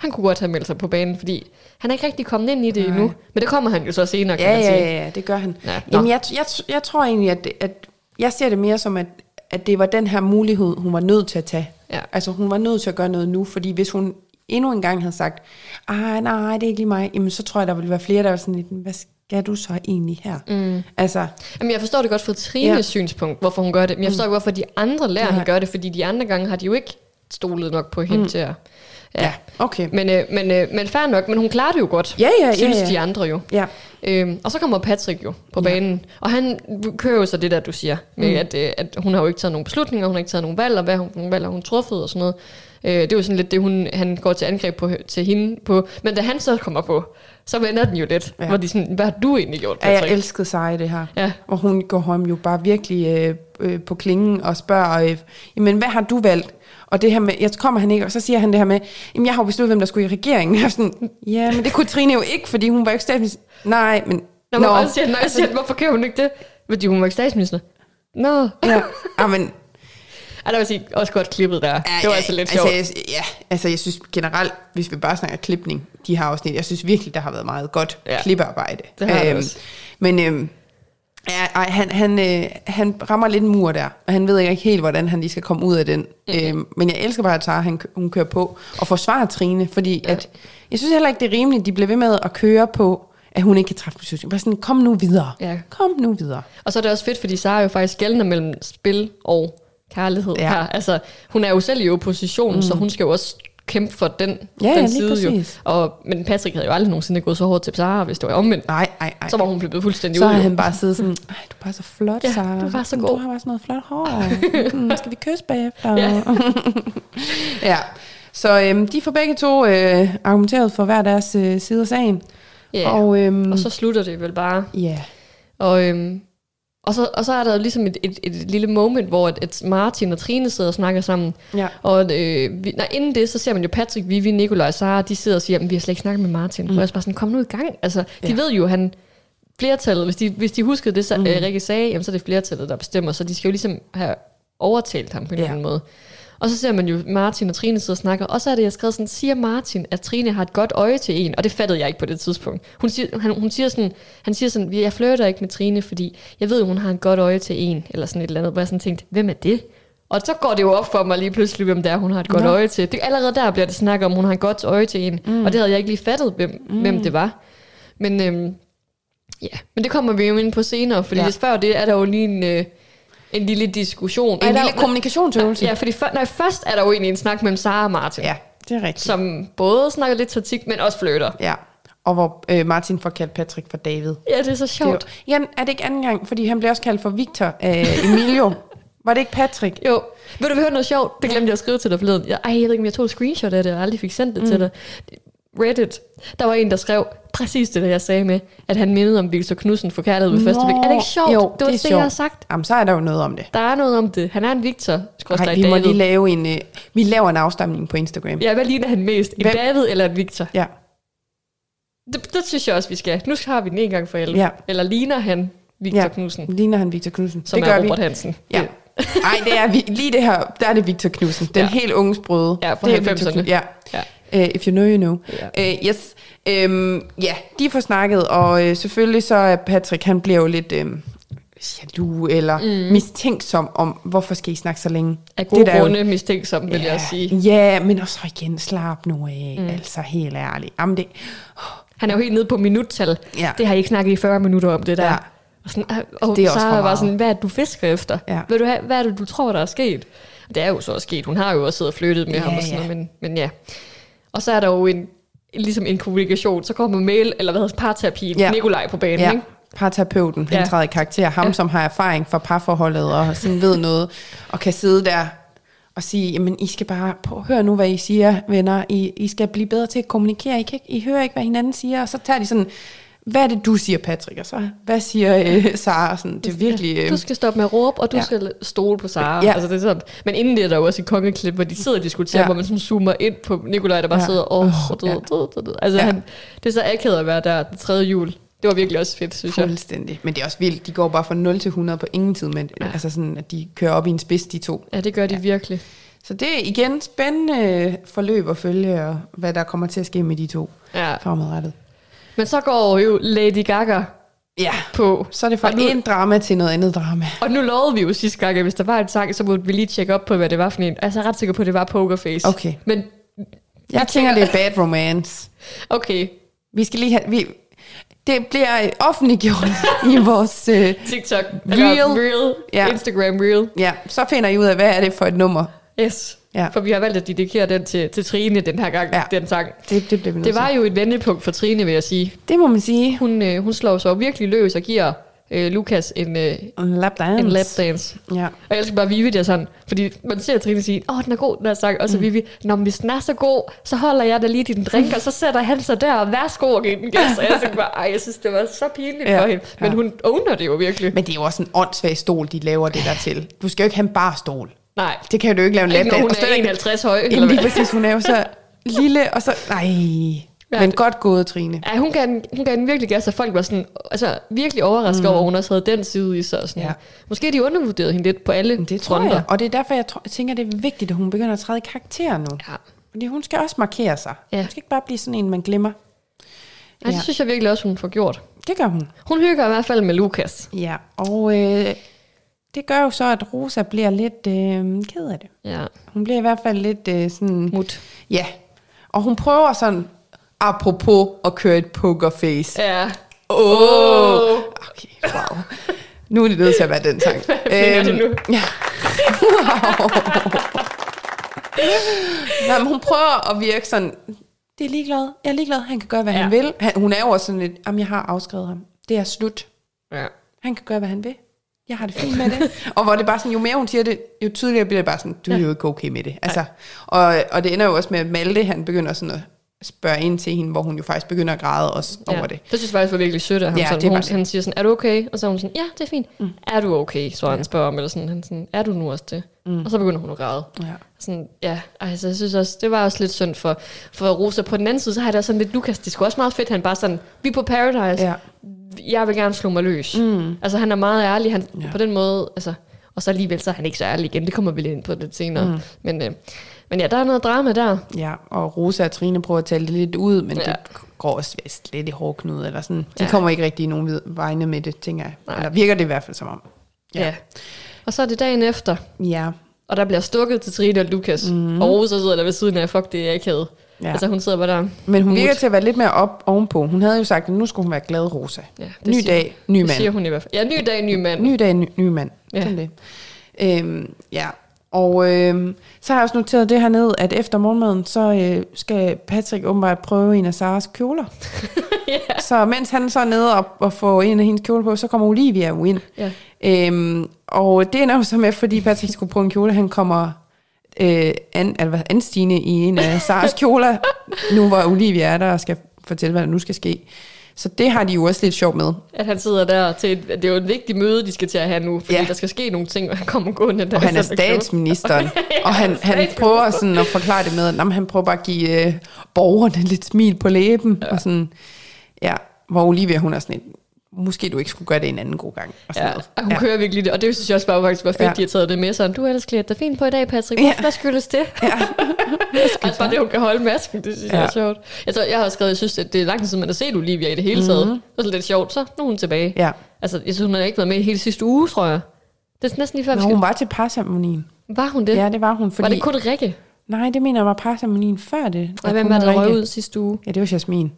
Han kunne godt have meldt sig på banen, fordi han er ikke rigtig kommet ind i det Nej. endnu. Men det kommer han jo så senere, kan Ja, man ja, sige. ja, ja, det gør han. Ja, Ja. Jamen, jeg, jeg, jeg tror egentlig, at, at jeg ser det mere som, at, at det var den her mulighed, hun var nødt til at tage. Ja. Altså, hun var nødt til at gøre noget nu, fordi hvis hun endnu en gang havde sagt, ah, nej, det er ikke lige mig, jamen, så tror jeg, der ville være flere, der var sådan lidt, hvad skal du så egentlig her? Mm. Altså, Jamen, jeg forstår det godt fra Trines Ja. ja. synspunkt, hvorfor hun gør det. Men jeg forstår ikke, hvorfor de andre lærer, Nej. han gør det, fordi de andre gange har de jo ikke stolet nok på hende mm. til at... ja, okay. Men, øh, men, øh, men fair nok, men hun klarer det jo godt. Ja, ja, ja, Synes ja. de andre jo. Ja, Øhm, og så kommer Patrick jo på banen, og han kører jo så det der, du siger, med Mm. at, øh, at hun har jo ikke taget nogen beslutninger, hun har ikke taget nogen valg, og hvad hun, nogle valg har hun truffet og sådan noget. Øh, det er jo sådan lidt det, hun, han går til angreb på, til hende på. Men da han så kommer på, så vender den jo lidt, Ja. ja. hvor de sådan, hvad har du egentlig gjort, ja jeg Patrick? elskede sig det her. Ja. Og hun går ham jo bare virkelig øh, øh, på klingen og spørger, øh, jamen hvad har du valgt? Og det her med, jeg kommer han ikke, og så siger han det her med, jamen jeg har jo besluttet, hvem der skulle i regeringen. Jeg sådan, ja, men det kunne Trine jo ikke, fordi hun var jo ikke statsminister. Nej, men... Nå, men også siger, nej, siger, hvorfor kan hun ikke det? Fordi hun var ikke statsminister. Nå. Ja, ja, men, Ej, der vil sige, også godt klippet der. det var altså lidt sjovt. Altså, jeg, ja, altså jeg synes generelt, hvis vi bare snakker klipning, de har afsnit, jeg synes virkelig, der har været meget godt Ja. klippearbejde. Det har det også. Men øhm, Ja, ej, han, han, øh, han rammer lidt en mur der, og han ved ikke helt, hvordan han lige skal komme ud af den. Mm. Øhm, men jeg elsker bare, at Sara, han, hun kører på og forsvarer Trine, fordi ja. at, jeg synes heller ikke, det er rimeligt, de bliver ved med at køre på, at hun ikke kan træffe beslutninger. Bare sådan, kom nu videre. Ja. Kom nu videre. Og så er det også fedt, fordi Sara er jo faktisk gældende mellem spil og kærlighed ja. her. Altså, hun er jo selv i opposition, mm. så hun skal jo også kæmpe for den, Ja, ja, den lige side jo. Og, men Patrick havde jo aldrig nogensinde gået så hårdt til Sara, hvis det var omvendt. Nej, nej, nej. Så var hun blevet fuldstændig så ud. har jo. han bare siddet sådan, Ej, du er bare så flot, Ja, Sara. du er bare så Du god." har bare sådan noget flot hår. Mm, skal vi kysse bagefter? Ja. ja. Så øhm, de får begge to øh, argumenteret for hver deres øh, side af sagen. Ja. Og, øhm, og så slutter det vel bare. Ja. Og, øhm, og, så, og så er der ligesom et, et, et lille moment, hvor et, et Martin og Trine sidder og snakker sammen. Ja. Og øh, vi, nej, inden det, så ser man jo Patrick, Vivi, Nikolaj og Sara, de sidder og siger, at vi har slet ikke snakket med Martin. Mm. Og jeg er bare sådan, kom nu i gang. Altså, de Ja. ved jo, han flertallet, hvis de, hvis de huskede det, så mm. øh, Rikke sagde, jamen, så er det flertallet, der bestemmer, så de skal jo ligesom have overtalt ham på en Ja. eller anden måde. Og så ser man jo Martin og Trine sidder og snakker, og så er det, jeg skrevet sådan, siger Martin, at Trine har et godt øje til en, og det fattede jeg ikke på det tidspunkt. Hun siger, han, hun siger sådan, han siger sådan, jeg flirter ikke med Trine, fordi jeg ved, hun har et godt øje til en, eller sådan et eller andet, hvor jeg sådan tænkte, hvem er det? Og så går det jo op for mig lige pludselig, hvem det er, hun har et godt Nå. øje til. Det, allerede der bliver det snakket om, hun har et godt øje til en, mm. og det havde jeg ikke lige fattet, hvem, mm. hvem det var. Men, øhm, ja. Men det kommer vi jo ind på senere, fordi ja. før det er der jo lige en, øh, en lille diskussion. En der, lille kommunikationsøvelse. Ja, fordi før, nej, først er der jo egentlig en snak mellem Sara og Martin, ja, det er rigtigt. som både snakker lidt taktik, men også flytter. Ja. Og hvor øh, Martin får kaldt Patrick for David. Ja, det er så Det er, sjovt. jo, ja, er det ikke anden gang? Fordi han bliver også kaldt for Victor øh, Emilio. Var det ikke Patrick? Jo. Vil du høre noget sjovt? Det glemte jeg at skrive til dig forleden. Jeg, ej, jeg ved ikke, om jeg tog et screenshot af det, og aldrig fik sendt det mm. til dig. Reddit. Der var en, der skrev præcis det, der jeg sagde med, at han mindede om Victor Knudsen for kærlighed ved første blik. Er det ikke sjovt? Jo, det var det er det, sjovt. jeg har sagt. Jamen, så er der jo noget om det. Der er noget om det. Han er en Victor. Ej, skråstreg vi må David. lige lave en... Øh, vi laver en afstemning på Instagram. Ja, hvad ligner han mest? En Hvem? David eller en Victor? Ja. Det, det synes jeg også, vi skal. Nu har vi den en gang for alle. Ja. Eller ligner han Victor ja. Knudsen, Ligner han Victor Knudsen? som det er gør Robert vi. Hansen? Ja. Nej, det er vi, lige det her, der er det Victor Knudsen. Den Ja. helt unge sprøde. Ja, fra det er Victor 90'erne. Knudsen. Ja. Ja. Uh, if you know, you know. Ja. Uh, yes. Um, ja, de får snakket, og uh, selvfølgelig så er Patrick, han bliver jo lidt um, jaloux eller mm. mistænksom om, hvorfor skal I snakke så længe? Af gode der er jo- grunde mistænksom, vil jeg sige. Ja, men også igen, slap nu af, mm. altså helt ærligt. Jamen det, Han er jo helt nede på minuttal. Ja. Det har I ikke snakket i 40 minutter om, det der. Ja. Og, sådan, øh, og Det er så jeg meget. sådan, hvad er det, du fisker efter? Ja. Vil du have, hvad er det, du tror, der er sket? Og Det er jo så også sket. Hun har jo også siddet og flyttet med Ja, ham og sådan ja. noget, men, men ja. Og så er der jo en, ligesom en kommunikation. Så kommer mail, eller hvad hedder det, parterapi, Ja. Nikolaj på banen, ja, ikke? parterapeuten, han Ja. træder i karakter. Ham, Ja. som har erfaring fra parforholdet og sådan ved noget, og kan sidde der og sige, jamen I skal bare prøv, høre nu, hvad I siger, venner. I, I skal blive bedre til at kommunikere. I, kan ikke, I hører ikke, hvad hinanden siger. Og så tager de sådan, hvad er det, du siger, Patrick? Og så, hvad siger øh, Sara? Sådan, det er virkelig... Øh, Du skal stoppe med at råbe, og du Ja. skal stole på Sara. Ja. Altså, det er sådan. Men inden det er der jo også et kongeklip, hvor de sidder og diskuterer, Ja. hvor man sådan zoomer ind på Nikolaj, der bare Ja. sidder, Åh, oh, du. Altså, Ja. han, det er så akavet at være der den tredje jul. Det var virkelig også fedt, synes jeg. Fuldstændig. Men det er også vildt. De går bare fra 0 til 100 på ingen tid, men ja. Altså sådan, at de kører op i en spids, de to. Ja, det gør de Ja. ja. virkelig. Så det er igen spændende forløb at følge, og hvad der kommer til at ske med de to Ja. fremadrettet. Men så går jo Lady Gaga Ja, på. så er det fra en drama til noget andet drama. Og nu lovede vi jo sidste gang, at hvis der var en sang, så måtte vi lige tjekke op på, hvad det var for en. Altså, jeg er ret sikker på, at det var Pokerface. Okay. Men Jeg tænker, det er bad romance. okay, Vi skal lige have... Vi, det bliver offentliggjort i vores... Øh, TikTok. Reel. Eller Reel. Ja. Instagram Reel. ja, så finder I ud af, hvad er det for et nummer. Yes. Ja. For vi har valgt at dedikere den til, til Trine den her gang, Ja. den sang. Det, det nødt Det var jo et vendepunkt for Trine, vil jeg sige. Det må man sige. Hun, øh, hun slår sig virkelig løs og giver øh, Lukas en, øh, En lap dance. en lap dance. Ja. Og jeg elsker bare Vivi der sådan, fordi man ser Trine sige, åh, den er god, den her sang. Og så mm. Vivi, Nå, men hvis den er så god, så holder jeg da lige din drink, og så sætter han sig der, og værsgo og giver den gas. Og jeg tænkte bare, ej, jeg synes, det var så pinligt ja. for hende. Men Ja. hun owner det jo virkelig. Men det er jo også en åndssvag stol, de laver det der til. Du skal jo ikke have en bar stol. Nej, Det kan du jo ikke lave en lap ikke når dance. hun er ikke- 51 høj. Eller lige præcis, hun er jo så lille, og så... Nej, Ja, men godt gået, Trine. Ja, hun den, hun den virkelig gas, og folk var sådan, altså, virkelig overrasket mm. over, at hun også havde den side i sig. Og sådan. Ja. Måske de undervurderede hende lidt på alle Men Det tror fronter. jeg. Og det er derfor, jeg, tror, jeg tænker, det er vigtigt, at hun begynder at træde i karakter nu. Ja. Fordi hun skal også markere sig. Ja. Hun skal ikke bare blive sådan en, man glemmer. Ja, Ja. det synes jeg virkelig også, hun får gjort. Det gør hun. Hun hygger i hvert fald med Lukas. Ja, og øh, det gør jo så, at Rosa bliver lidt øh, ked af det. Ja, Hun bliver i hvert fald lidt øh, sådan... mut. Ja, og hun prøver sådan, apropos at køre et pokerface. Ja. Åh! Okay, wow. Nu er det nødt til at være den sang. finder det nu? Ja. Wow. Nej, men hun prøver at virke sådan, det er ligeglad. Jeg er ligeglad. Han kan gøre, hvad ja. han vil. Han, hun er jo også sådan lidt, jamen jeg har afskrevet ham. Det er slut. Ja. Han kan gøre, hvad han vil. Jeg har det fint med det. og hvor det bare sådan, jo mere hun siger det, jo tydeligere bliver det bare sådan, du er jo ikke okay med det. Altså, og, og det ender jo også med, at Malte, han begynder sådan at spørge ind til hende, hvor hun jo faktisk begynder at græde også ja. over det. Det synes jeg faktisk var virkelig sødt af ham. Ja, sådan, det hun, det. Han siger sådan, er du okay? Og så er hun sådan, ja, det er fint. Mm. Er du okay? Så han spørger om, eller sådan, han sådan, er du nu også det? Mm. Og så begynder hun at græde. Ja. Sådan, ja, altså, jeg synes også, det var også lidt synd for, for Rosa. På den anden side, så har jeg da sådan lidt, Lukas, det sgu også meget fedt, han bare sådan, vi er på Paradise, Ja. Jeg vil gerne slå mig løs. Mm. Altså, han er meget ærlig, han, Ja. på den måde, altså, og så alligevel, så er han ikke så ærlig igen, det kommer vi lidt ind på lidt senere. Mm. Men, øh, men ja, der er noget drama der. Ja, og Rosa og Trine prøver at tale det lidt ud, men ja. Det går også vist lidt i hårdknud, eller sådan. De Ja. kommer ikke rigtig i nogen vegne med det, tænker jeg. Nej. Eller virker det i hvert fald som om. Ja. ja. Og så er det dagen efter, Ja, og der bliver stukket til Trine og Lukas. Mm. Og Rosa sidder der ved siden af, fuck det er ikke havde. Ja. Altså hun sidder bare der. men hun Mut. virker til at være lidt mere op ovenpå. Hun havde jo sagt, at nu skulle hun være glad, Rosa. Ja, det ny siger- dag, ny Det mand. siger hun i hvert fald. Ja, ny dag, ny mand. Ny dag, ny, ny mand. Ja. Sådan det. Øhm, ja, og øhm, så har jeg også noteret det her ned, at efter morgenmaden, så øh, skal Patrick åbenbart prøve en af Saras kjoler. ja. Så mens han så er nede og, og får en af hendes kjoler på, så kommer Olivia jo ind. ja. Øhm, og det ender jo så med, fordi Patrick skulle prøve en kjole, han kommer øh, an, hvad, anstigende i en af Saras kjoler, nu hvor Olivia er der og skal fortælle, hvad der nu skal ske. Så det har de jo også lidt sjovt med. At han sidder der til et, det er jo et vigtigt møde, de skal til at have nu, fordi Ja. der skal ske nogle ting, og han kommer gående der. Og han er statsministeren, Ja, og han, han er prøver sådan at forklare det med, at jamen, han prøver bare at give øh, borgerne lidt smil på læben, ja. og sådan, ja, hvor Olivia, hun er sådan et, måske du ikke skulle gøre det en anden god gang. Og sådan Ja, noget. og hun ja. kører virkelig det, og det synes jeg også bare faktisk var fedt, Ja. de har taget det med sådan, du har ellers klædt dig fint på i dag, Patrick. Ja. Hvad skyldes det? Ja. altså bare det, hun kan holde masken, det synes ja. Jeg er sjovt. Jeg, tror, jeg har skrevet, jeg synes, at det er lang tid siden, man har set Olivia i det hele taget. Mm-hmm. Det er lidt sjovt, så nu er hun tilbage. ja. Altså, jeg synes, hun har ikke været med hele sidste uge, tror jeg. Det er næsten lige før, Nå, skal... hun var til parceremonien. Var hun det? Ja, det var hun, fordi... Var det kun Rikke? Nej, det mener jeg var parceremonien før det. Og hvem var der røg ud sidste uge? Ja, det var Jasmin.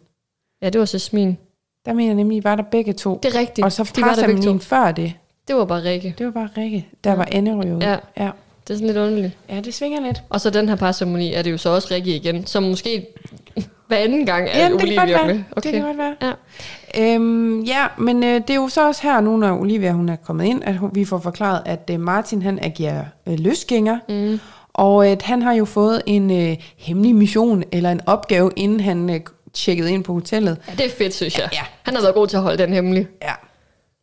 Ja, det var Jasmin. Der mener jeg nemlig, I var der begge to. Det er rigtigt. og så de var der begge før det, Det var bare Rikke. det var bare Rikke. Der var Anne røget ud. Ja. ja. Det er sådan lidt underligt. Ja, det svinger lidt. Og så den her parceremoni er det jo så også Rikke igen, som måske hver anden gang er Ja, det kan Olivia godt være. med. Okay. Det kan godt være. Ja. Øhm, ja, men øh, det er jo så også her nu, når Olivia hun er kommet ind, at hun, vi får forklaret, at øh, Martin han agerer øh, løsgænger, mm. og at han har jo fået en øh, hemmelig mission eller en opgave, inden han øh, tjekkede ind på hotellet. ja, det er fedt, synes jeg. Ja. Han har været god til at holde den hemmelig. Ja,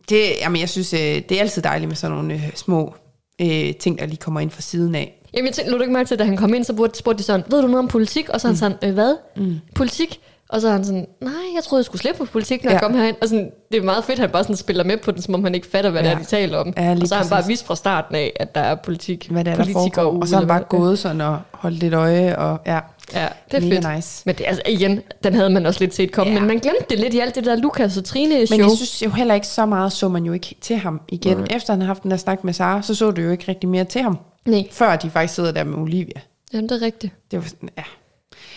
det, jamen, jeg synes, øh, det er altid dejligt med sådan nogle øh, små øh, ting, der lige kommer ind fra siden af. Jamen, jeg tænkte, nu du ikke mærke til, at da han kom ind, så spurgte de sådan, ved du noget om politik? Og så han sådan, øh, hvad? Mm. Politik? Og så er han sådan, nej, jeg troede, jeg skulle slippe på politik, når ja. Ja. jeg kom herind. Og sådan, det er meget fedt, at han bare sådan spiller med på den, som om han ikke fatter, hvad ja. Ja. det er, de taler om. Ja, og så har han bare vist fra starten af, at der er politik. Hvad det er, der foregår. Og så har han bare hvad. gået sådan og holdt lidt øje, og ja, Ja, det er mega fedt. nice. Men det, er altså, igen, den havde man også lidt set komme. Ja. Men man glemte det lidt i alt det der Lukas og Trine show. Men jeg synes jo heller ikke så meget, så man jo ikke til ham igen. Nej. Efter han har haft den der snak med Sara, så så du jo ikke rigtig mere til ham. Nej, Før de faktisk sidder der med Olivia. jamen, det er rigtigt. Det var sådan, ja.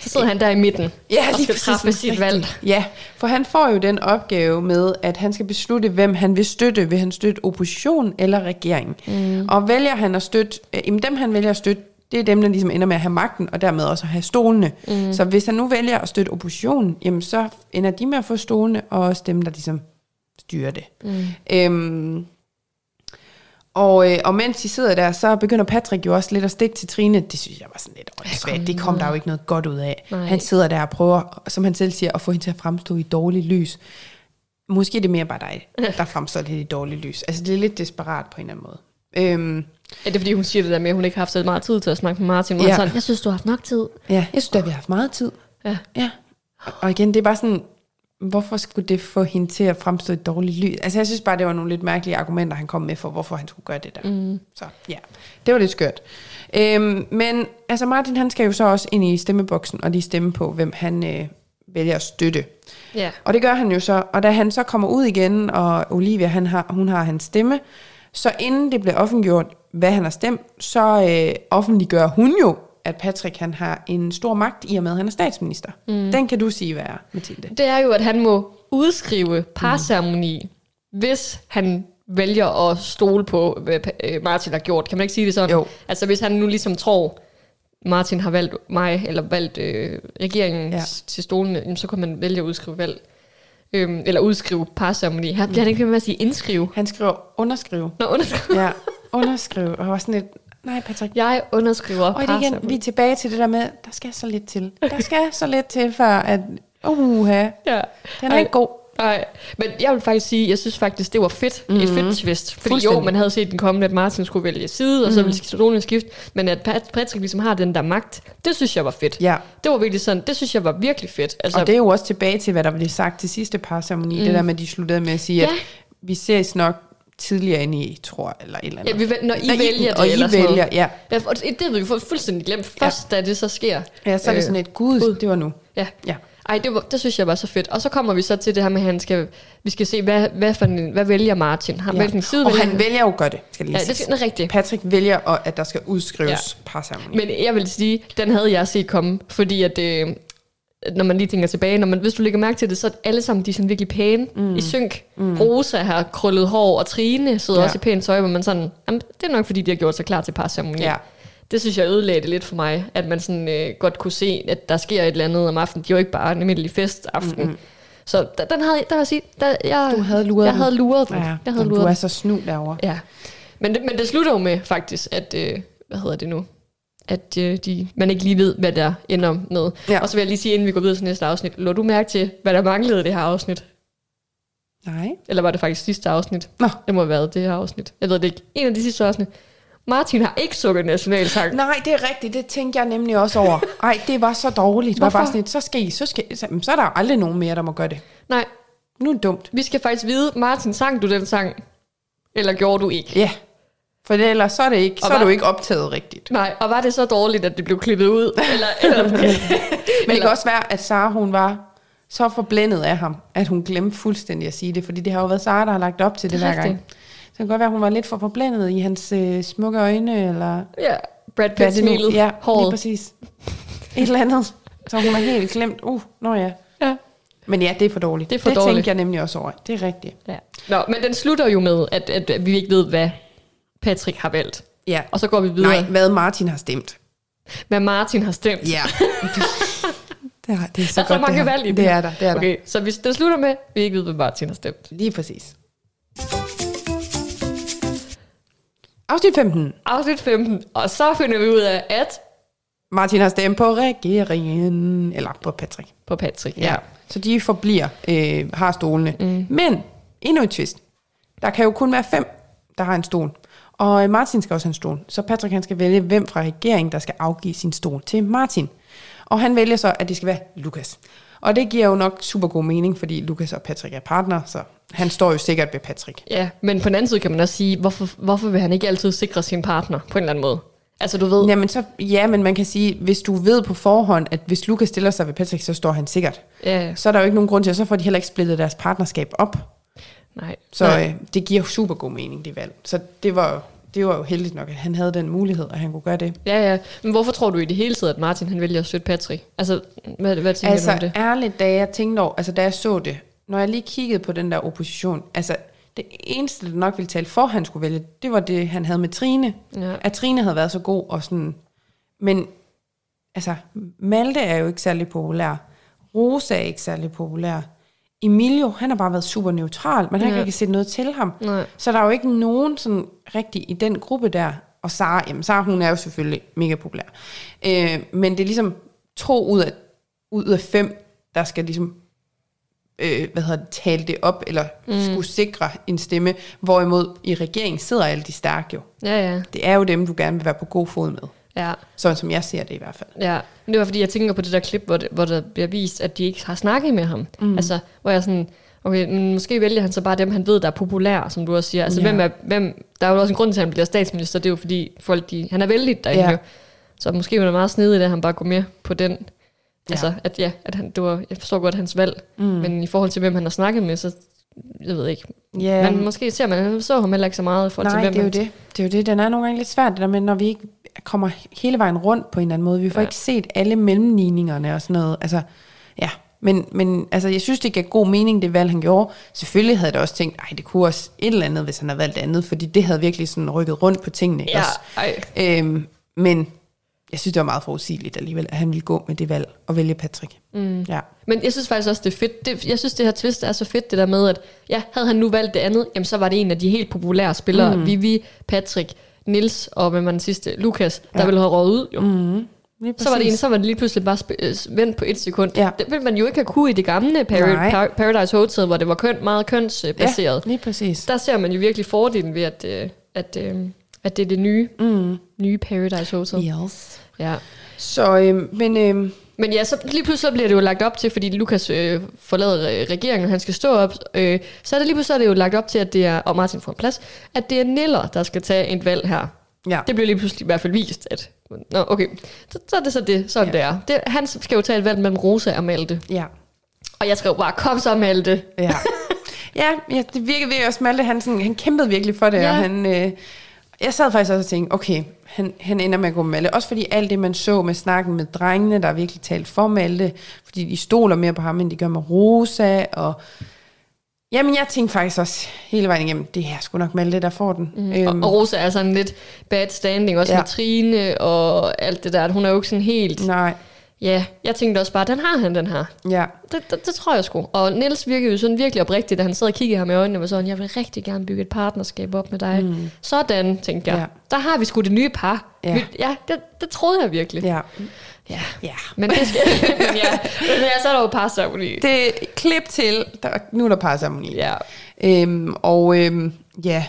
Så sidder han der i midten Ja, og lige skal præcis, træffe sit rigtigt. valg. Ja, for han får jo den opgave med, at han skal beslutte, hvem han vil støtte. Vil han støtte opposition eller regering? Mm. Og vælger han at støtte, øh, dem han vælger at støtte, det er dem, der ligesom ender med at have magten, og dermed også at have stolene. Mm. Så hvis han nu vælger at støtte oppositionen, jamen så ender de med at få stolene, og også dem, der ligesom styrer det. Mm. Øhm, og, øh, og mens de sidder der, så begynder Patrick jo også lidt at stikke til Trine. Det synes jeg var sådan lidt åndssvagt. Det kom der jo ikke noget godt ud af. Nej. Han sidder der og prøver, som han selv siger, at få hende til at fremstå i dårligt lys. Måske er det mere bare dig, der fremstår lidt i dårligt lys. Altså det er lidt desperat på en eller anden måde. Øhm, Ja, det er fordi, hun siger det der med, at hun ikke har haft så meget tid til at snakke med Martin. Ja. sådan, jeg synes, du har haft nok tid. ja, jeg synes, at vi har haft meget tid. Ja. Ja. Og igen, det er bare sådan, hvorfor skulle det få hende til at fremstå i dårligt lys? Altså jeg synes bare, det var nogle lidt mærkelige argumenter, han kom med for, hvorfor han skulle gøre det der. Mm. Så ja, det var lidt skørt. Øhm, men altså Martin, han skal jo så også ind i stemmeboksen og lige stemme på, hvem han øh, vælger at støtte. Ja. Og det gør han jo så, og da han så kommer ud igen, og Olivia, han har, hun har hans stemme, så inden det bliver offentliggjort, hvad han har stemt, så øh, offentliggør hun jo, at Patrick han har en stor magt i og med, at han er statsminister. Mm. Den kan du sige, hvad er, Mathilde. Det er jo, at han må udskrive parceremoni, mm. hvis han vælger at stole på, hvad øh, Martin har gjort. Kan man ikke sige det sådan? Jo. Altså hvis han nu ligesom tror, Martin har valgt mig, eller valgt øh, regeringen Ja. til stolene, jamen, så kan man vælge at udskrive valg. Øhm, eller udskrive parceremoni. Her bliver han ikke ved med at sige indskrive. Han skriver underskrive. Nå, underskrive. Ja, underskrive. Og var sådan lidt, nej Patrick. Jeg underskriver Og det igen, vi er tilbage til det der med, der skal så lidt til. Der skal så lidt til, før at, uha, Ja. den er ikke god. Nej, men jeg vil faktisk sige, jeg synes faktisk, det var fedt. Mm-hmm. Et fedt twist. Fordi jo, man havde set den komme, at Martin skulle vælge side, mm-hmm. og så ville stolen skifte. Men at Pat- Patrick ligesom har den der magt, det synes jeg var fedt. Ja, Det var virkelig sådan, det synes jeg var virkelig fedt. Altså, og det er jo også tilbage til, hvad der blev sagt til sidste parceremoni. Mm. Det der med, at de sluttede med at sige, Ja. at vi ses nok tidligere end I tror, eller et eller andet. ja, vi, når I Når vælger og det, I eller sådan vælger, noget. ja. Ja, og det, det havde vi fu- fuldstændig glemt først, da det så sker. Ja, så er det Øh, sådan et, gud, Gud. det var nu. Ja. Ja. Ej, det, var, det synes jeg var så fedt. Og så kommer vi så til det her med, at han skal, vi skal se, hvad, hvad, for en, hvad vælger Martin? Har Ja. valgt en side? Og vælger han vælger jo gøre det, skal lige Ja, ja, det er rigtigt. Patrick vælger, at- at der skal udskrives ja. parceremoni. Men jeg vil sige, den havde jeg set komme, fordi at, øh, når man lige tænker tilbage, når man, hvis du lægger mærke til det, så er alle sammen de er sådan virkelig pæne mm. i synk. Mm. Rosa har krøllet hår, og Trine sidder Ja. ja. også i pænt tøj, hvor man sådan, jamen, det er nok fordi, de har gjort sig klar til parceremoni. Ja. Det synes jeg ødelagde det lidt for mig, at man sådan øh, godt kunne se, at der sker et eller andet om aftenen. De var ikke bare en almindelig festaften. Mm-hmm. Så da- den havde, der vil jeg sige, der, jeg, Du havde luret jeg den. havde luret den. Ja, jeg havde luret du er så snu derovre. Ja. Men det, men det slutter jo med faktisk, at, øh, hvad hedder det nu? At øh, de, man ikke lige ved, hvad der ender med. Ja. Og så vil jeg lige sige, inden vi går videre til næste afsnit, lå du mærke til, hvad der manglede i det her afsnit? Nej. Eller var det faktisk sidste afsnit? Nå. Det må have været det her afsnit. Jeg ved det ikke. En af de sidste afsnit. Martin har ikke sukket nationalsang. Nej, det er rigtigt. Det tænkte jeg nemlig også over. Ej, det var så dårligt. Det var Hvorfor? bare sådan et, så skal I, så, skal, så, så er der aldrig nogen mere, der må gøre det. Nej, Nu er det dumt. vi skal faktisk vide, Martin, sang du den sang? Eller gjorde du ikke? Ja. For det, ellers så er, det ikke, så er hvad- du ikke optaget rigtigt. Nej, og var det så dårligt, at det blev klippet ud? Eller, eller, Men det kan også være, at Sara hun var så forblændet af ham, at hun glemte fuldstændig at sige det. Fordi det har jo været Sara, der har lagt op til det, Det er hver gang. Så det kan godt være, at hun var lidt for forblændet i hans øh, smukke øjne, eller ja, Brad Pitt er smilet, Ja, lige håret. præcis. Et eller andet. Så hun har helt glemt. Uh, nå ja. Ja. Men ja, det er for dårligt. Det er for det dårligt. tænkte jeg nemlig også over. Det er rigtigt. Ja. Nå, men den slutter jo med, at, at vi ikke ved, hvad Patrick har valgt. Ja. Og så går vi videre, Nej, hvad Martin har stemt. hvad Martin har stemt. Ja. det, er, det er så Der er så godt, mange det her. valg i Det er der, det er der. Okay, så hvis den slutter med, vi ikke ved, hvad Martin har stemt. Lige præcis. Afsnit 15. Afsnit 15, og så finder vi ud af, at Martin har stemt på regeringen, eller på Patrick. på Patrick. Ja. Så de forbliver, øh, har stolene. Mm. Men, endnu et twist. Der kan jo kun være fem, der har en stol. Og øh, Martin skal også have en stol. Så Patrick han skal vælge, hvem fra regeringen, der skal afgive sin stol til Martin. Og han vælger så, at det skal være Lukas. Og det giver jo nok super god mening, fordi Lukas og Patrick er partner, så han står jo sikkert ved Patrick. Ja, men på den anden side kan man også sige, hvorfor, hvorfor vil han ikke altid sikre sin partner på en eller anden måde? Altså du ved, Jamen så, ja, men man kan sige, hvis du ved på forhånd, at hvis Lukas stiller sig ved Patrick, så står han sikkert. ja, Så er der jo ikke nogen grund til, at så får de heller ikke splittet deres partnerskab op. nej. Så nej. øh, det giver super god mening, det valg. Så det var, jo- det var jo heldigt nok, at han havde den mulighed, at han kunne gøre det. Ja, ja. Men hvorfor tror du i det hele taget, at Martin han vælger at støtte Patrick? Altså, hvad, hvad tænker du om Altså det? ærligt, da jeg tænkte over, altså da jeg så det, når jeg lige kiggede på den der opposition, altså det eneste, der nok ville tale for, han skulle vælge, det var det, han havde med Trine. Ja. At Trine havde været så god og sådan, men altså Malte er jo ikke særlig populær. Rosa er ikke særlig populær. Emilio, han har bare været super neutral, man har Ja. ikke rigtig set noget til ham. Nej. Så der er jo ikke nogen sådan rigtig i den gruppe der. Og Sara, jamen Sara, hun er jo selvfølgelig mega populær. Øh, men det er ligesom to ud af, ud af fem, der skal ligesom øh, hvad hedder det, tale det op, eller mm. skulle sikre en stemme. Hvorimod i regeringen sidder alle de stærke jo. Ja, ja. Det er jo dem, du gerne vil være på god fod med. Ja, Sådan som jeg ser det i hvert fald. ja. Men det var fordi, jeg tænker på det der klip, hvor, det, hvor der bliver vist, at de ikke har snakket med ham. Mm. Altså, hvor jeg sådan, okay, men måske vælger han så bare dem, han ved, der er populære, som du også siger. Altså, Ja. hvem er, hvem, der er jo også en grund til, at han bliver statsminister, det er jo fordi, folk, de, han er vældig derinde Ja. ja. Så måske var det meget snedigt, at han bare går med på den Ja. Altså, at ja, at han, det var, jeg forstår godt hans valg, mm. men i forhold til, hvem han har snakket med, så jeg ved ikke. Ja. Men måske ser man, så ham heller ikke så meget i forhold Nej, til, hvem det er jo han- det. Det er jo det. Den er nogle gange lidt svært, det der med, når vi ikke kommer hele vejen rundt på en eller anden måde. Vi får Ja. ikke set alle mellemligningerne og sådan noget. Altså, ja. Men, men altså, jeg synes, det gav god mening, det valg, han gjorde. Selvfølgelig havde jeg da også tænkt, ej, det kunne også et eller andet, hvis han havde valgt andet, fordi det havde virkelig sådan rykket rundt på tingene. Ja, også? ej. Øhm, men jeg synes, det var meget forudsigeligt alligevel, at han ville gå med det valg og vælge Patrick. Mm. Ja. Men jeg synes faktisk også, det er fedt. Det, jeg synes, det her twist er så fedt, det der med, at ja, havde han nu valgt det andet, jamen så var det en af de helt populære spillere. Mm. Vivi, Patrick, Nils og var den sidste? Lukas, der Ja. ville have røget ud. Jo. Mm. Lige Så var, det en, så var det lige pludselig bare sp- øh, vendt på et sekund. Ja. Det ville man jo ikke have kunne i det gamle Par-. Par- Paradise Hotel, hvor det var køn, meget kønsbaseret. Ja, lige præcis. Der ser man jo virkelig fordelen ved, at, øh, at, øh, at det er det nye, Mm. nye Paradise Hotel. Yes. Ja. Så, øhm, men øhm, Men ja, så lige pludselig så bliver det jo lagt op til, fordi Lukas øh, forlader øh, regeringen, og han skal stå op, øh, så er det lige pludselig så er det jo lagt op til, at det er, og Martin får en plads, at det er Niller, der skal tage et valg her. ja. Det bliver lige pludselig i hvert fald vist, at, nå okay, så, så er det så det, sådan Ja. ja. det er. Det, han skal jo tage et valg mellem Rosa og Malte. ja. Og jeg skrev bare, kom så Malte. Ja. ja, ja, det virkede virkelig også, Malte, han, sådan, han kæmpede virkelig for det, Ja. og han, øh, jeg sad faktisk også og tænkte, okay, han, han ender med at gå med Malte. Også fordi alt det, man så med snakken med drengene, der er virkelig talt for Malte, fordi de stoler mere på ham, end de gør med Rosa, og Jamen, jeg tænkte faktisk også hele vejen igennem, det er sgu nok Malte, der får den. Mm. Og, og Rosa er sådan lidt bad standing, også Ja. ja. med Trine og alt det der. Hun er jo ikke sådan helt... Nej, Ja, jeg tænkte også bare, den har han, den her. ja. Det, det, det tror jeg sgu. Og Niels virkede jo sådan virkelig oprigtigt, da han sad og kiggede ham i øjnene og var sådan, jeg vil rigtig gerne bygge et partnerskab op med dig. Mm. Sådan, tænkte jeg. Ja. Der har vi sgu det nye par. Ja. Ja det, det troede jeg virkelig. Ja. ja. ja. Men det skal... men ja, men ja, så er der jo parceremoni. Det er klip til, der, nu er der parceremoni. Ja. Øhm, og øhm, ja,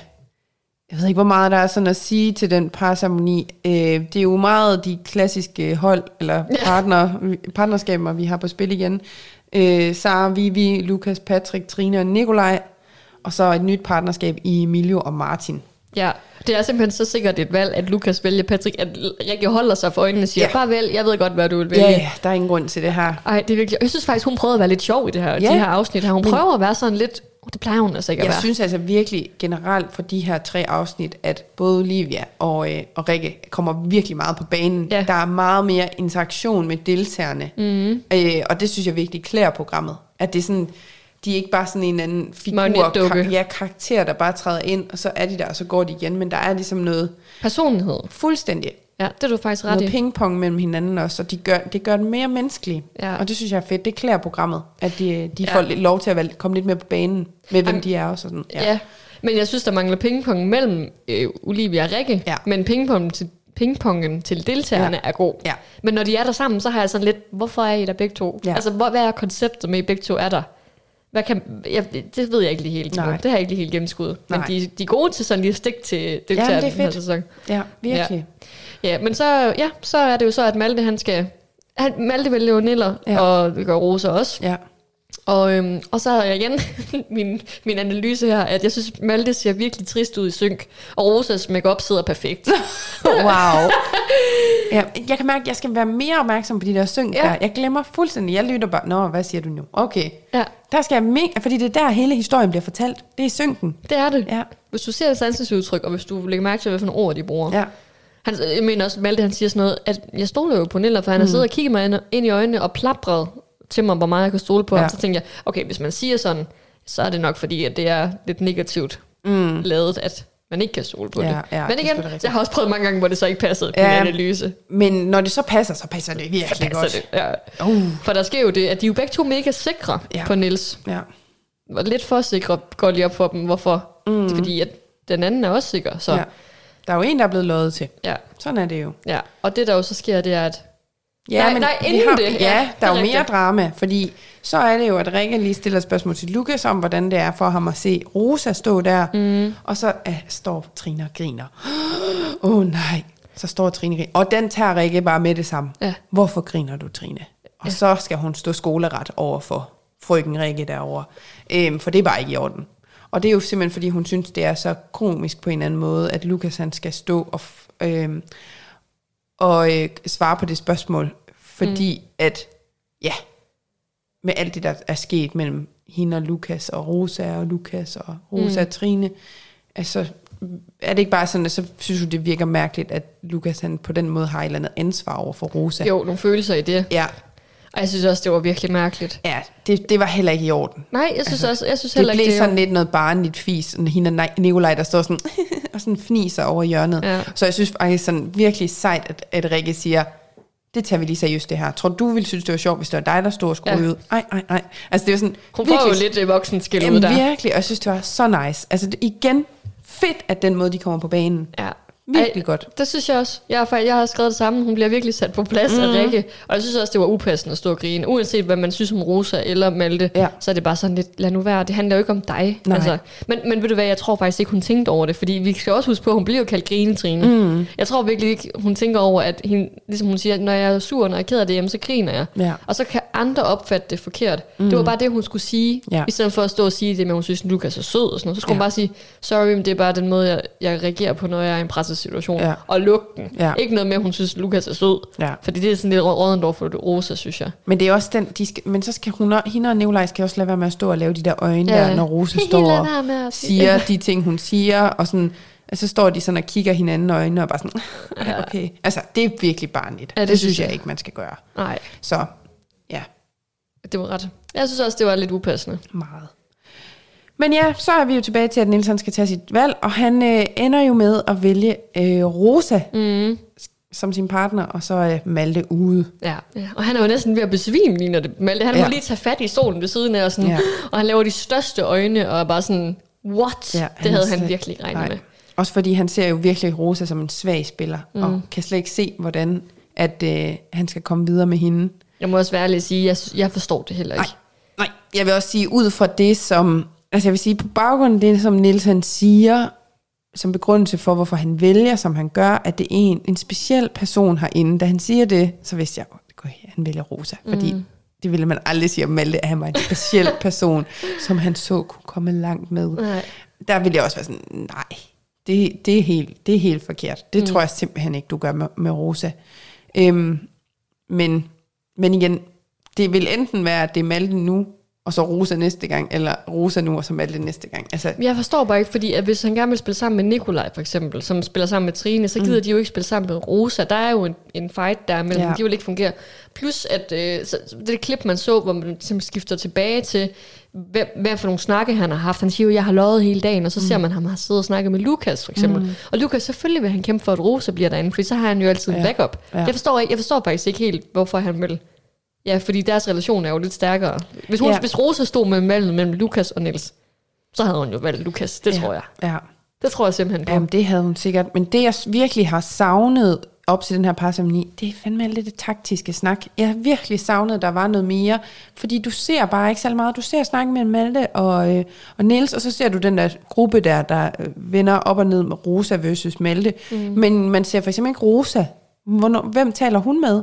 jeg ved ikke, hvor meget der er sådan at sige til den parceremoni. Øh, det er jo meget de klassiske hold, eller partner, partnerskaber, vi har på spil igen. Øh, Sara, Vivi, Lukas, Patrick, Trine og Nikolaj. Og så et nyt partnerskab i Emilio og Martin. ja. Det er simpelthen så sikkert et valg, at Lukas vælger Patrick, at Rikke holder sig for øjnene og siger, Ja. ja. bare vælg, jeg ved godt, hvad du vil vælge. Ja, ja, der er ingen grund til det her. Ej, det er virkelig... Jeg synes faktisk, hun prøvede at være lidt sjov i det her, Ja. de her afsnit her. Hun Men- prøver at være sådan lidt... Det plejer hun altså ikke at Jeg være. synes altså virkelig generelt for de her tre afsnit, at både Olivia og, øh, og Rikke kommer virkelig meget på banen. Ja. Der er meget mere interaktion med deltagerne. Mm. Øh, og det synes jeg virkelig klæder programmet. At det er sådan, de er ikke bare sådan en eller anden figur, kar- ja, karakter, der bare træder ind, og så er de der, og så går de igen. Men der er ligesom noget Personlighed. fuldstændig Ja, det er du faktisk ret noget i. pingpong mellem hinanden også, og de gør, det gør den mere menneskelig. Ja. Og det synes jeg er fedt. Det klæder programmet, at de, de Ja. får lidt lov til at være, komme lidt mere på banen med, hvem Jamen, de er. Og sådan. Ja. ja. Men jeg synes, der mangler pingpong mellem øh, Olivia og Rikke. Ja. Men pingpong til, pingpongen til deltagerne Ja. er god. Ja. Men når de er der sammen, så har jeg sådan lidt, hvorfor er I der begge to? Ja. Altså, hvor, hvad er konceptet med, at I begge to er der? Hvad kan, jeg, det ved jeg ikke lige helt. Nej. Det har jeg ikke lige helt gennemskuddet. Men de, de er gode til sådan lige at stikke til deltagerne det er den her fedt. sæson. Ja, virkelig. Ja, men så, ja, så er det jo så, at Malte, han skal... Han, Malte vælger jo Niller, Ja. ja. og det gør Rosa også. Ja. Og, øhm, og så er jeg igen min, min analyse her, at jeg synes, Malte ser virkelig trist ud i synk, og Rosas makeup sidder perfekt. Wow. ja, jeg kan mærke, at jeg skal være mere opmærksom på de der synk Ja. der. Jeg glemmer fuldstændig. Jeg lytter bare, nå, hvad siger du nu? Okay. ja, Der skal jeg mega, fordi det er der hele historien bliver fortalt. Det er i synken. det er det. Ja. Hvis du ser et sansesudtryk, og hvis du lægger mærke til, hvad for nogle ord de bruger. Ja. Han, jeg mener også, Malte han siger sådan noget, at jeg stoler jo på Niller, for han har siddet og kigget mig ind- ind i øjnene og plapret til mig, hvor meget jeg kan stole på Ja. ham. Så tænkte jeg, okay, hvis man siger sådan, så er det nok fordi, at det er lidt negativt mm. lavet, at man ikke kan stole på Ja, det. ja, Men det er igen, rigtigt. jeg har også prøvet mange gange, hvor det så ikke passede på Ja. min analyse. Men når det så passer, så passer det virkelig passer godt. det. Ja. Uh. For der sker jo det, at de er jo begge to mega sikre Ja. på Nils. Ja. Lidt for sikre går lige op for dem. Hvorfor? Mm. Fordi at den anden er også sikker. Så ja. Der er jo en, der er blevet lovet til. ja. Sådan er det jo. ja. Og det der jo så sker, det er, at Ja, Nej, nej, vi inden har, det. Ja, Ja, ja der er er jo mere drama, fordi så er det jo, at Rikke lige stiller spørgsmål til Lukas om, hvordan det er for ham at se Rosa stå der. Mm. Og så uh, står Trine og griner. Åh oh, nej. Så står Trine og griner. Og den tager Rikke bare med det samme. Ja. Hvorfor griner du, Trine? Og ja. så skal hun stå skoleret over for frøken Rikke derovre. Øhm, for det er bare ikke i orden. Og det er jo simpelthen, fordi hun synes, det er så komisk på en eller anden måde, at Lukas han skal stå og, øhm, og øh, svare på det spørgsmål, fordi mm. at ja, med alt det, der er sket mellem hende og Lukas, og Rosa og Lukas, og Rosa mm. og Trine, altså, er det ikke bare sådan, at så synes du, det virker mærkeligt, at Lukas han på den måde har et eller andet ansvar over for Rosa? Jo, nogle følelser i det. Ja, Og jeg synes også, det var virkelig mærkeligt. ja det, det var heller ikke i orden. Nej, jeg synes, altså, også, jeg synes Det heller blev ikke, sådan lidt noget barnligt fis, sådan hende Nikolaj, der står sådan, og sådan fniser over hjørnet. Ja. Så jeg synes faktisk sådan virkelig sejt, at, at Rikke siger, det tager vi lige seriøst det her. Tror du, ville synes, det var sjovt, hvis det var dig, der stod og skulle Ja. ud? Nej, nej, nej. Altså det var sådan, Hun får jo lidt øh, voksenskæld ud der. virkelig, og jeg synes, det var så nice. Altså det, igen, fedt, at den måde, de kommer på banen. Ja. Virkelig Ej, godt. Det synes jeg også. Jeg har, faktisk- jeg har skrevet det samme. Hun bliver virkelig sat på plads mm. af Rikke. Og jeg synes også, det var upassende at stå og grine. Uanset hvad man synes om Rosa eller Malte, Ja. så er det bare sådan lidt, lad nu være. Det handler jo ikke om dig. Altså, Nej. men, men ved du hvad, jeg tror faktisk ikke, hun tænkte over det. Fordi vi skal også huske på, at hun bliver jo kaldt grinetrine. Mm. Jeg tror virkelig ikke, hun tænker over, at hende, ligesom hun siger, når jeg er sur, når jeg er ked af det, jamen, så griner jeg. Ja. Og så kan andre opfatte det forkert. Mm. Det var bare det, hun skulle sige. Ja. I stedet for at stå og sige det med, at hun synes, at Lukas er sød og sådan noget. Så skulle Ja. hun bare sige, sorry, men det er bare den måde, jeg, jeg reagerer på, når jeg er i en presset situation. Ja. Og lukke den. Ja. Ikke noget med, at hun synes, at Lukas er sød. Ja. Fordi det er sådan lidt rådent over for Rosa, synes jeg. Men det er også den, de skal, men så skal hun, hende og Nikolaj skal også lade være med at stå og lave de der øjne Ja. der, når Rosa står og siger de ting, hun siger, og sådan, og så står de sådan og kigger hinanden i øjnene og bare sådan, ja. okay. Altså, det er virkelig barnligt. Ja, det det, synes jeg jeg. ikke, man skal gøre. Nej, Så, det var ret. Jeg synes også, det var lidt upassende. meget. Men ja, så er vi jo tilbage til, at Nielsen skal tage sit valg, og han øh, ender jo med at vælge øh, Rosa mm. som sin partner, og så er Malte ude. Ja. ja. Og han er jo næsten ved at besvime lige når det Malte. Han ja. Må lige tage fat i stolen ved siden af, og, sådan, ja. Og han laver de største øjne, og er bare sådan, what? Ja, det havde han slet- virkelig regnet nej. med. Også fordi han ser jo virkelig Rosa som en svag spiller, mm. og kan slet ikke se, hvordan at, øh, han skal komme videre med hende. Jeg må også være ærlig at sige, jeg, jeg forstår det heller Nej, ikke. nej, jeg vil også sige, ud fra det, som... Altså jeg vil sige, på baggrund af det, som Niels han siger, som begrundelse for, hvorfor han vælger, som han gør, at det er en, en speciel person herinde. Da han siger det, så vidste jeg, at han vælger Rosa, fordi mm. det ville man aldrig sige om Malte, at han var en speciel person, som han så kunne komme langt med. Nej. Der ville jeg også være sådan, nej, det, det, er, helt, det er helt forkert. Det mm. tror jeg simpelthen ikke, du gør med, med Rosa. Øhm, men, men igen, det vil enten være, at det er Malte nu, og så Rosa næste gang, eller Rosa nu, og så Malte næste gang. Altså, Men Jeg forstår bare ikke, fordi at hvis han gerne vil spille sammen med Nikolaj for eksempel, som spiller sammen med Trine, så gider mm. de jo ikke spille sammen med Rosa. Der er jo en, en fight der mellem, ja. De vil ikke fungere. Plus at øh, så, det klip, man så, hvor man simpelthen skifter tilbage til, hvad, hvad for nogle snakke han har haft. Han siger jo, jeg har løjet hele dagen, og så mm. ser man ham har siddet og snakket med Lukas for eksempel. Mm. Og Lukas, selvfølgelig vil han kæmpe for, at Rosa bliver derinde, fordi så har han jo altid en Ja. backup. Ja. Jeg, forstår, ikke- jeg forstår faktisk ikke helt, hvorfor han vil. Ja, fordi deres relation er jo lidt stærkere. Hvis, hun, Ja. hvis Rosa stod med mellem, mellem Lukas og Niels, så havde hun jo valgt Lukas. Det ja, tror jeg. Ja. Det tror jeg simpelthen på. Jamen, det havde hun sikkert. Men det, jeg virkelig har savnet op til den her parceremoni, det er fandme alt det, det taktiske snak. Jeg har virkelig savnet, at der var noget mere. Fordi du ser bare ikke så meget. Du ser snakken mellem Malte og, øh, og Niels, og så ser du den der gruppe der, der øh, vender op og ned med Rosa versus Malte. Mm. Men man ser for eksempel ikke Rosa. Hvornår, hvem taler hun med?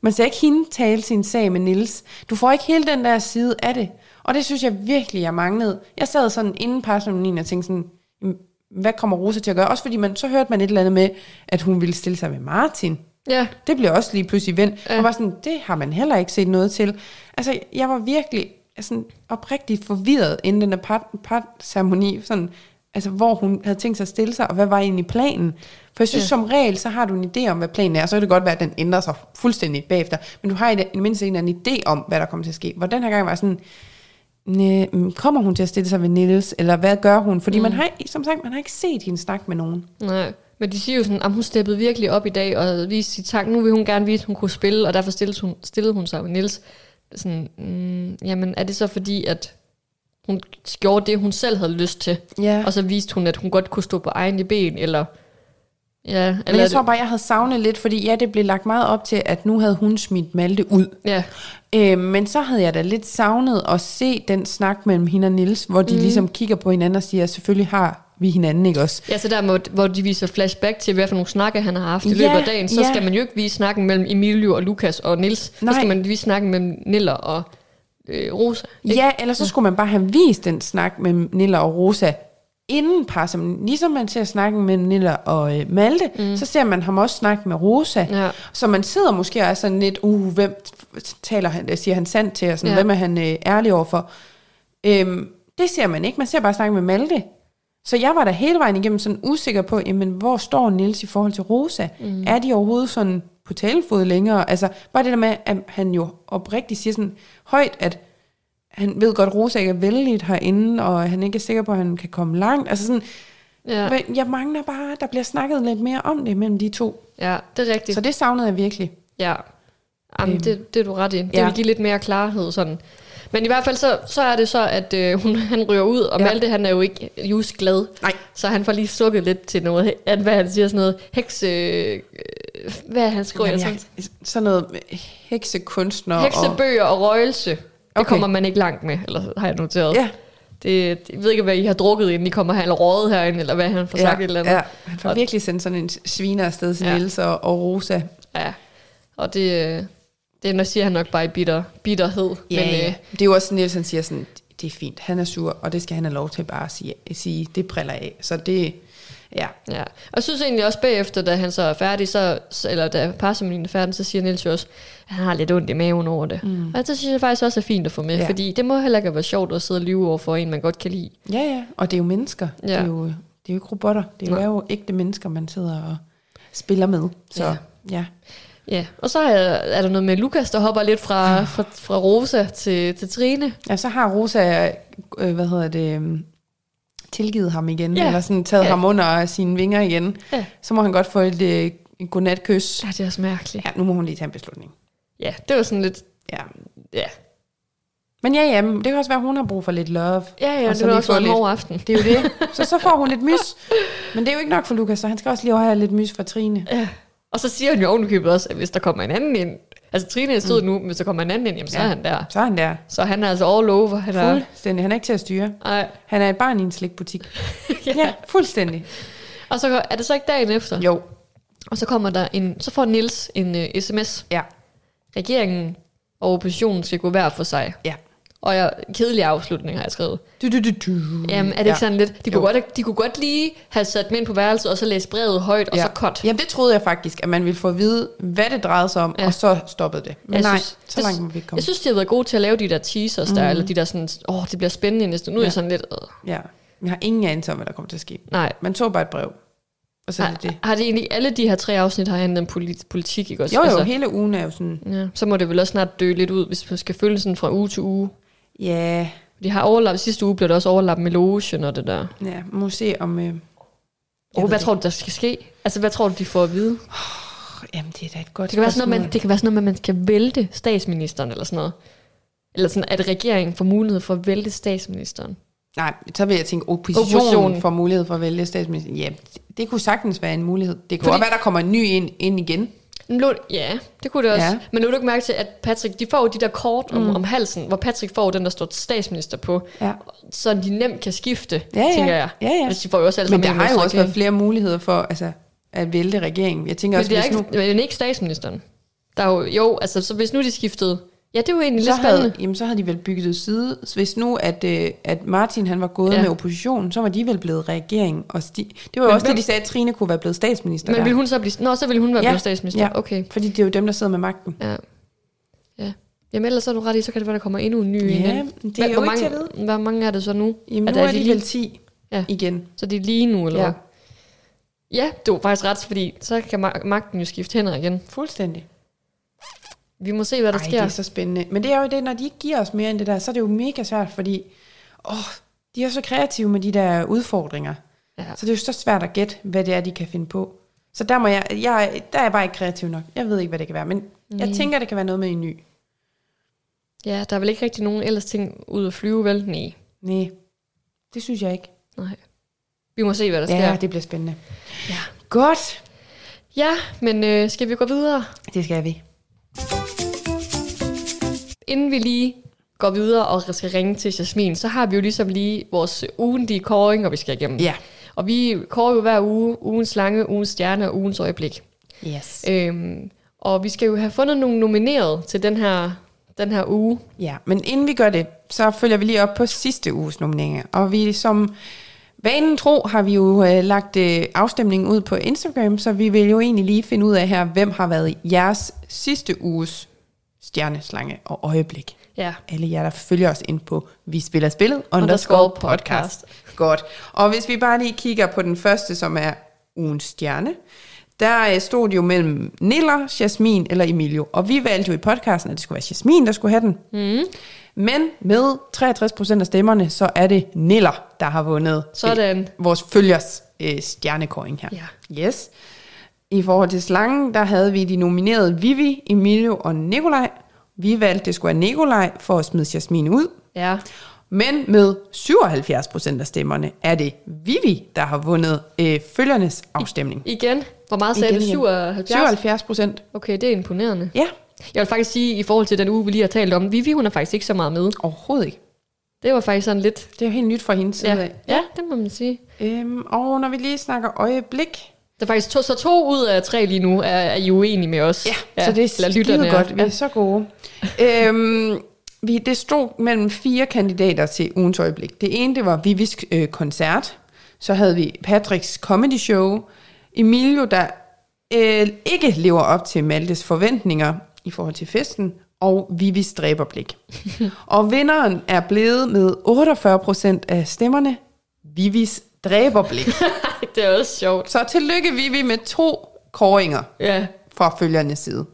Man ser ikke hende tale sin sag med Nils. Du får ikke hele den der side af det. Og det synes jeg virkelig, jeg manglede. Jeg sad sådan inden parceremonien og tænkte sådan, "Jamen, hvad kommer Rosa til at gøre? Også fordi man, så hørte man et eller andet med, at hun ville stille sig med Martin. Ja, Det blev også lige pludselig vendt. Ja. Og var sådan, det har man heller ikke set noget til. Altså, jeg var virkelig sådan oprigtigt forvirret inden den der par- parceremoni, sådan, altså, hvor hun havde tænkt sig at stille sig, og hvad var egentlig planen? For jeg synes, Ja. som regel, så har du en idé om, hvad planen er, så kan det godt være, at den ændrer sig fuldstændig bagefter, men du har i det i mindst en eller anden idé om, hvad der kommer til at ske. Hvor den her gang var sådan, mm, kommer hun til at stille sig ved Niels, eller hvad gør hun? Fordi mm. man har, som sagt, man har ikke set hende snakke med nogen. nej. Men de siger jo sådan, at hun steppede virkelig op i dag og viste sit tak. Nu vil hun gerne vise, at hun kunne spille, og derfor stillede hun, stillede hun sig med Nils. Sådan, mm, jamen, er det så fordi, at hun gjorde det, hun selv havde lyst til? Ja. Og så viste hun, at hun godt kunne stå på egne ben, eller... Ja, Men eller jeg er tror bare, jeg havde savnet lidt, fordi ja, det blev lagt meget op til, at nu havde hun smidt Malte ud. ja, Øh, men så havde jeg da lidt savnet at se den snak mellem hende og Nils, hvor de mm. ligesom kigger på hinanden og siger, selvfølgelig har vi hinanden, ikke også? ja, så der, hvor, hvor de viser flashback til, hvad for nogle snakke han har haft i Ja, løbet af dagen, så ja. skal man jo ikke vise snakken mellem Emilio og Lukas og Nils. Så skal man vise snakken mellem Niller og øh, Rosa. ikke? Ja, eller så skulle man bare have vist den snak mellem Nilla og Rosa inden par, som ligesom man ser snakken med Nilla og øh, Malte, mm. så ser man ham også snakke med Rosa. Ja. Så man sidder måske og er sådan lidt, uh, hvem taler han, siger han sandt til, og sådan, Ja. hvem er han øh, ærlig overfor? Øhm, det ser man ikke, man ser bare snakke med Malte. Så jeg var da hele vejen igennem sådan usikker på, jamen, hvor står Nils i forhold til Rosa? Mm. Er de overhovedet sådan på talefod længere? Altså, bare det der med, at han jo oprigtigt siger sådan højt, at han ved godt, at Rosa ikke er vældigt herinde, og han ikke er sikker på, at han kan komme langt. Altså sådan, Ja, men jeg mangler bare, der bliver snakket lidt mere om det mellem de to. ja det er rigtigt. Så det savnede jeg virkelig. Ja, Jamen, Øhm, det, det er du ret i. Det ja. vil give lidt mere klarhed sådan. Men i hvert fald så, så er det så, at øh, hun, han ryger ud, og Ja. ja. Malte han er jo ikke just glad. Nej. Så han får lige sukket lidt til noget, at hvad han siger, sådan noget heks... Øh, hvad er han skriver? Jamen, jeg, sådan noget heksekunstner. og, Heksebøger og røgelse. Det Okay. kommer man ikke langt med, eller har jeg noteret. ja, Det, jeg ved ikke, hvad I har drukket, inden I kommer her, eller rådet herinde, eller hvad han får sagt et eller andet. ja, han får Og- virkelig sendt sådan en sviner afsted til Ja. ja. Niels og, og Rosa. ja. Og det, øh, det siger han nok bare i bitter, bitterhed. Ja, Men, ja. øh, Det er jo også Niels, han siger sådan, det er fint, han er sur, og det skal han have lov til bare at sige, sige det briller af. Så det, ja, Ja, og synes egentlig også bagefter, da han så er færdig, så, eller da parsamlingen er færdig, så siger Niels jo også, at han har lidt ondt i maven over det. Mm. Og det synes jeg faktisk også er fint at få med, Ja. ja. fordi det må heller ikke være sjovt at sidde og lyve over for en, man godt kan lide. ja, ja, og det er jo mennesker. Ja. Det, er jo, det er jo ikke robotter, det er Nej. jo ægte mennesker, man sidder og spiller med. Så Ja. ja, ja. Og så er, er der noget med Lukas, der hopper lidt fra, fra, fra Rosa til, til Trine. ja så har Rosa, øh, hvad hedder det, øhm, tilgivet ham igen, Ja. eller sådan taget Ja. ham under sine vinger igen. Ja. Så må han godt få et, øh, et godnatkys. Ja, det er også mærkeligt. Ja, nu må hun lige tage en beslutning. Ja, det var sådan lidt, Ja. ja. Men ja, ja, det kan også være, at hun har brug for lidt love. Ja, ja, Og så det lige også en lidt- hård aften. Det er jo det. Så så får hun lidt mys. Men det er jo ikke nok for Lukas, så han skal også lige have lidt mys fra Trine. Ja. Og så siger han jo ovenikøbet også, at hvis der kommer en anden ind, altså Trine er sød mm. nu, men hvis der kommer en anden ind, jamen, så Ja. er han der. Så er han der. Så han er altså all over. Han er, Fuldstændig. Han er ikke til at styre. ej, Han er et barn i en slikbutik. ja. Ja, fuldstændig. Og så er det så ikke dagen efter. Jo. Og så kommer der en, så får Nils en uh, sms. Ja. Regeringen og oppositionen skal gå hver for sig. Ja. Og jeg, kedelig afslutning har jeg skrevet. Du, du, du, du. Jamen, er det ikke ja. sådan lidt? De kunne, Jo. godt, de kunne godt lige have sat dem ind på værelset, og så læst brevet højt, og ja. så cut. Jamen, det troede jeg faktisk, at man ville få at vide, hvad det drejede sig om, Ja. og så stoppede det. Men Jeg nej, synes- så langt må vi ikke komme. Jeg synes, de har været gode til at lave de der teasers der, eller de der sådan, åh, det bliver spændende næste. Nu er Ja. jeg sådan lidt, øh, Ja. Jeg har ingen anelse om, hvad der kommer til at ske. nej. Man så bare et brev, og så er Har, det det. har det egentlig, alle de her tre afsnit har handlet om polit, politik, ikke også? Jo, jo, Altså, hele ugen er jo sådan, ja, så må det vel også snart dø lidt ud, hvis man skal følge sådan fra uge til uge. Ja, De har overlappet, sidste uge blev der også overlappet med logen og det der. ja, må se om... Øh, Oh, hvad det tror du, der skal ske? Altså, hvad tror du, de får at vide? Jamen, det er da et godt Det kan, være sådan noget, man, spørgsmål. det kan være sådan noget, man skal vælte statsministeren eller sådan noget. Eller sådan, at regeringen får mulighed for at vælte statsministeren. Nej, så vil jeg tænke, oppositionen, Oppositionen. får mulighed for at vælge statsminister. Ja, det, det kunne sagtens være en mulighed. Det kunne Fordi- også være, der kommer en ny ind, ind igen. Lå- Ja, det kunne det også. Ja. Men nu du ikke mærke til, at Patrick, de får de der kort om, mm. om halsen, hvor Patrick får den, der står statsminister på, Ja. så de nemt kan skifte, Ja, ja. tænker jeg. Ja, ja. Hvis de får jo også Men der har jo også været flere muligheder for altså, at vælte regeringen. Jeg tænker Men også, det er ikke, nu... men ikke statsministeren. Der er jo, jo, altså, så hvis nu de skiftede... Ja, det er jo egentlig Så lidt spændende. havde, jamen, så havde de vel bygget det side. Hvis nu, at, øh, at Martin han var gået Ja. med oppositionen, så var de vel blevet regering. Og sti- det var jo Men også hvem- det, de sagde, at Trine kunne være blevet statsminister Men der. vil hun så blive... Nå, så vil hun være Ja, blevet statsminister. ja. Okay. Fordi det er jo dem, der sidder med magten. Ja. ja. Jamen ellers er du ret i, så kan det være, der kommer endnu en ny Ja, igen. det er Hvad- jo hvor ikke mange, til at vide. Hvor mange er det så nu? Jamen, Er nu der er de lige- vel 10 Ja. igen. Så det er lige nu, eller Ja, hvad? Ja, du er faktisk ret, fordi så kan ma- magten jo skifte hænder igen. fuldstændig. Vi må se, hvad der Ej, sker. det er så spændende. Men det er jo det, når de ikke giver os mere end det der, så er det jo mega svært, fordi åh, de er så kreative med de der udfordringer. Ja. Så det er jo så svært at gætte, hvad det er, de kan finde på. Så der, må jeg, jeg, der er jeg bare ikke kreativ nok. Jeg ved ikke, hvad det kan være, men jeg Nej. tænker, det kan være noget med en ny. ja, der er vel ikke rigtig nogen ellers ting ud at flyve, vel? Nej. Nej, det synes jeg ikke. Nej. Vi må se, hvad der sker. Ja, det bliver spændende. Ja. Godt, Ja, men øh, skal vi gå videre? det skal vi. Inden vi lige går videre og skal ringe til Jasmin, så har vi jo ligesom lige vores ugentlige kåring, og vi skal igennem. Ja. Og vi kårer jo hver uge ugens slange, ugens stjerne og ugens øjeblik. Yes. Øhm, og vi skal jo have fundet nogle nomineret til den her, den her uge. Ja, men inden vi gør det, så følger vi lige op på sidste uges nomineringer. Og vi som Vanen tro har vi jo øh, lagt øh, afstemningen ud på Instagram, så vi vil jo egentlig lige finde ud af her, hvem har været jeres sidste uges stjerneslange og øjeblik. Ja. Alle jer, der følger os ind på Vi Spiller Spillet underscore podcast. Godt. Og hvis vi bare lige kigger på den første, som er ugens stjerne, der øh, stod det jo mellem Niller, Jasmin eller Emilio. Og vi valgte jo i podcasten, at det skulle være Jasmin, der skulle have den. Mm. Men med 63% af stemmerne, så er det Niller, der har vundet Sådan. øh, vores følgers øh, stjernekåring her. Ja. Yes. I forhold til slangen, der havde vi de nominerede Vivi, Emilio og Nikolaj. Vi valgte, det skulle være Nikolaj for at smide Jasmin ud. Ja. Men med 77% af stemmerne er det Vivi, der har vundet øh, følgernes afstemning. Igen. Hvor meget sagde Igen, du? igen. 77? 77 procent. Okay, det er imponerende. Ja, Jeg vil faktisk sige, i forhold til den uge, vi lige har talt om, Vivi, hun er faktisk ikke så meget med. overhovedet ikke. Det var faktisk sådan lidt... Det er jo helt nyt fra hendes side Ja, af. ja det må man sige. Øhm, og når vi lige snakker øjeblik, Der er faktisk to, så to ud af tre lige nu er, er I uenige med os. ja, så det er skide godt. Vi Ja. er så gode. øhm, vi, det stod mellem fire kandidater til ugens øjeblik. Det ene, det var Vivis øh, koncert. Så havde vi Patricks comedy show. Emilio, der øh, ikke lever op til Maltes forventninger i forhold til festen. Og Vivis dræberblik. og vinderen er blevet med 48% af stemmerne. Vivis dræberblik. det er også sjovt. Så tillykke Vivi med to kåringer Ja. fra følgernes side.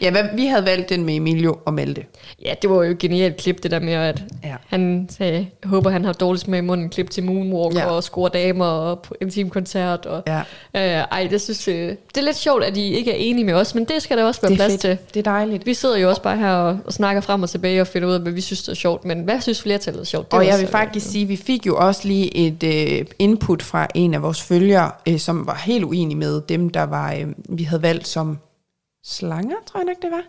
Ja, hvad, vi havde valgt den med Emilio og Malte. ja, det var jo et genialt klip, det der med, at Ja. han sagde, jeg håber, han har dårligt med i munden, klip til Moonwalk Ja. og score damer og intimkoncert. Og, Ja. øh, ej, det synes jeg, det er lidt sjovt, at I ikke er enige med os, men det skal der også være plads fedt. til. Det er dejligt. Vi sidder jo også bare her og, og snakker frem og tilbage og finder ud af, hvad vi synes det er sjovt. Men hvad synes flertallet er sjovt? Det Og jeg også, vil faktisk sige, at vi fik jo også lige et øh, input fra en af vores følgere, øh, som var helt uenig med dem, der var, øh, vi havde valgt som slanger, tror jeg nok det var.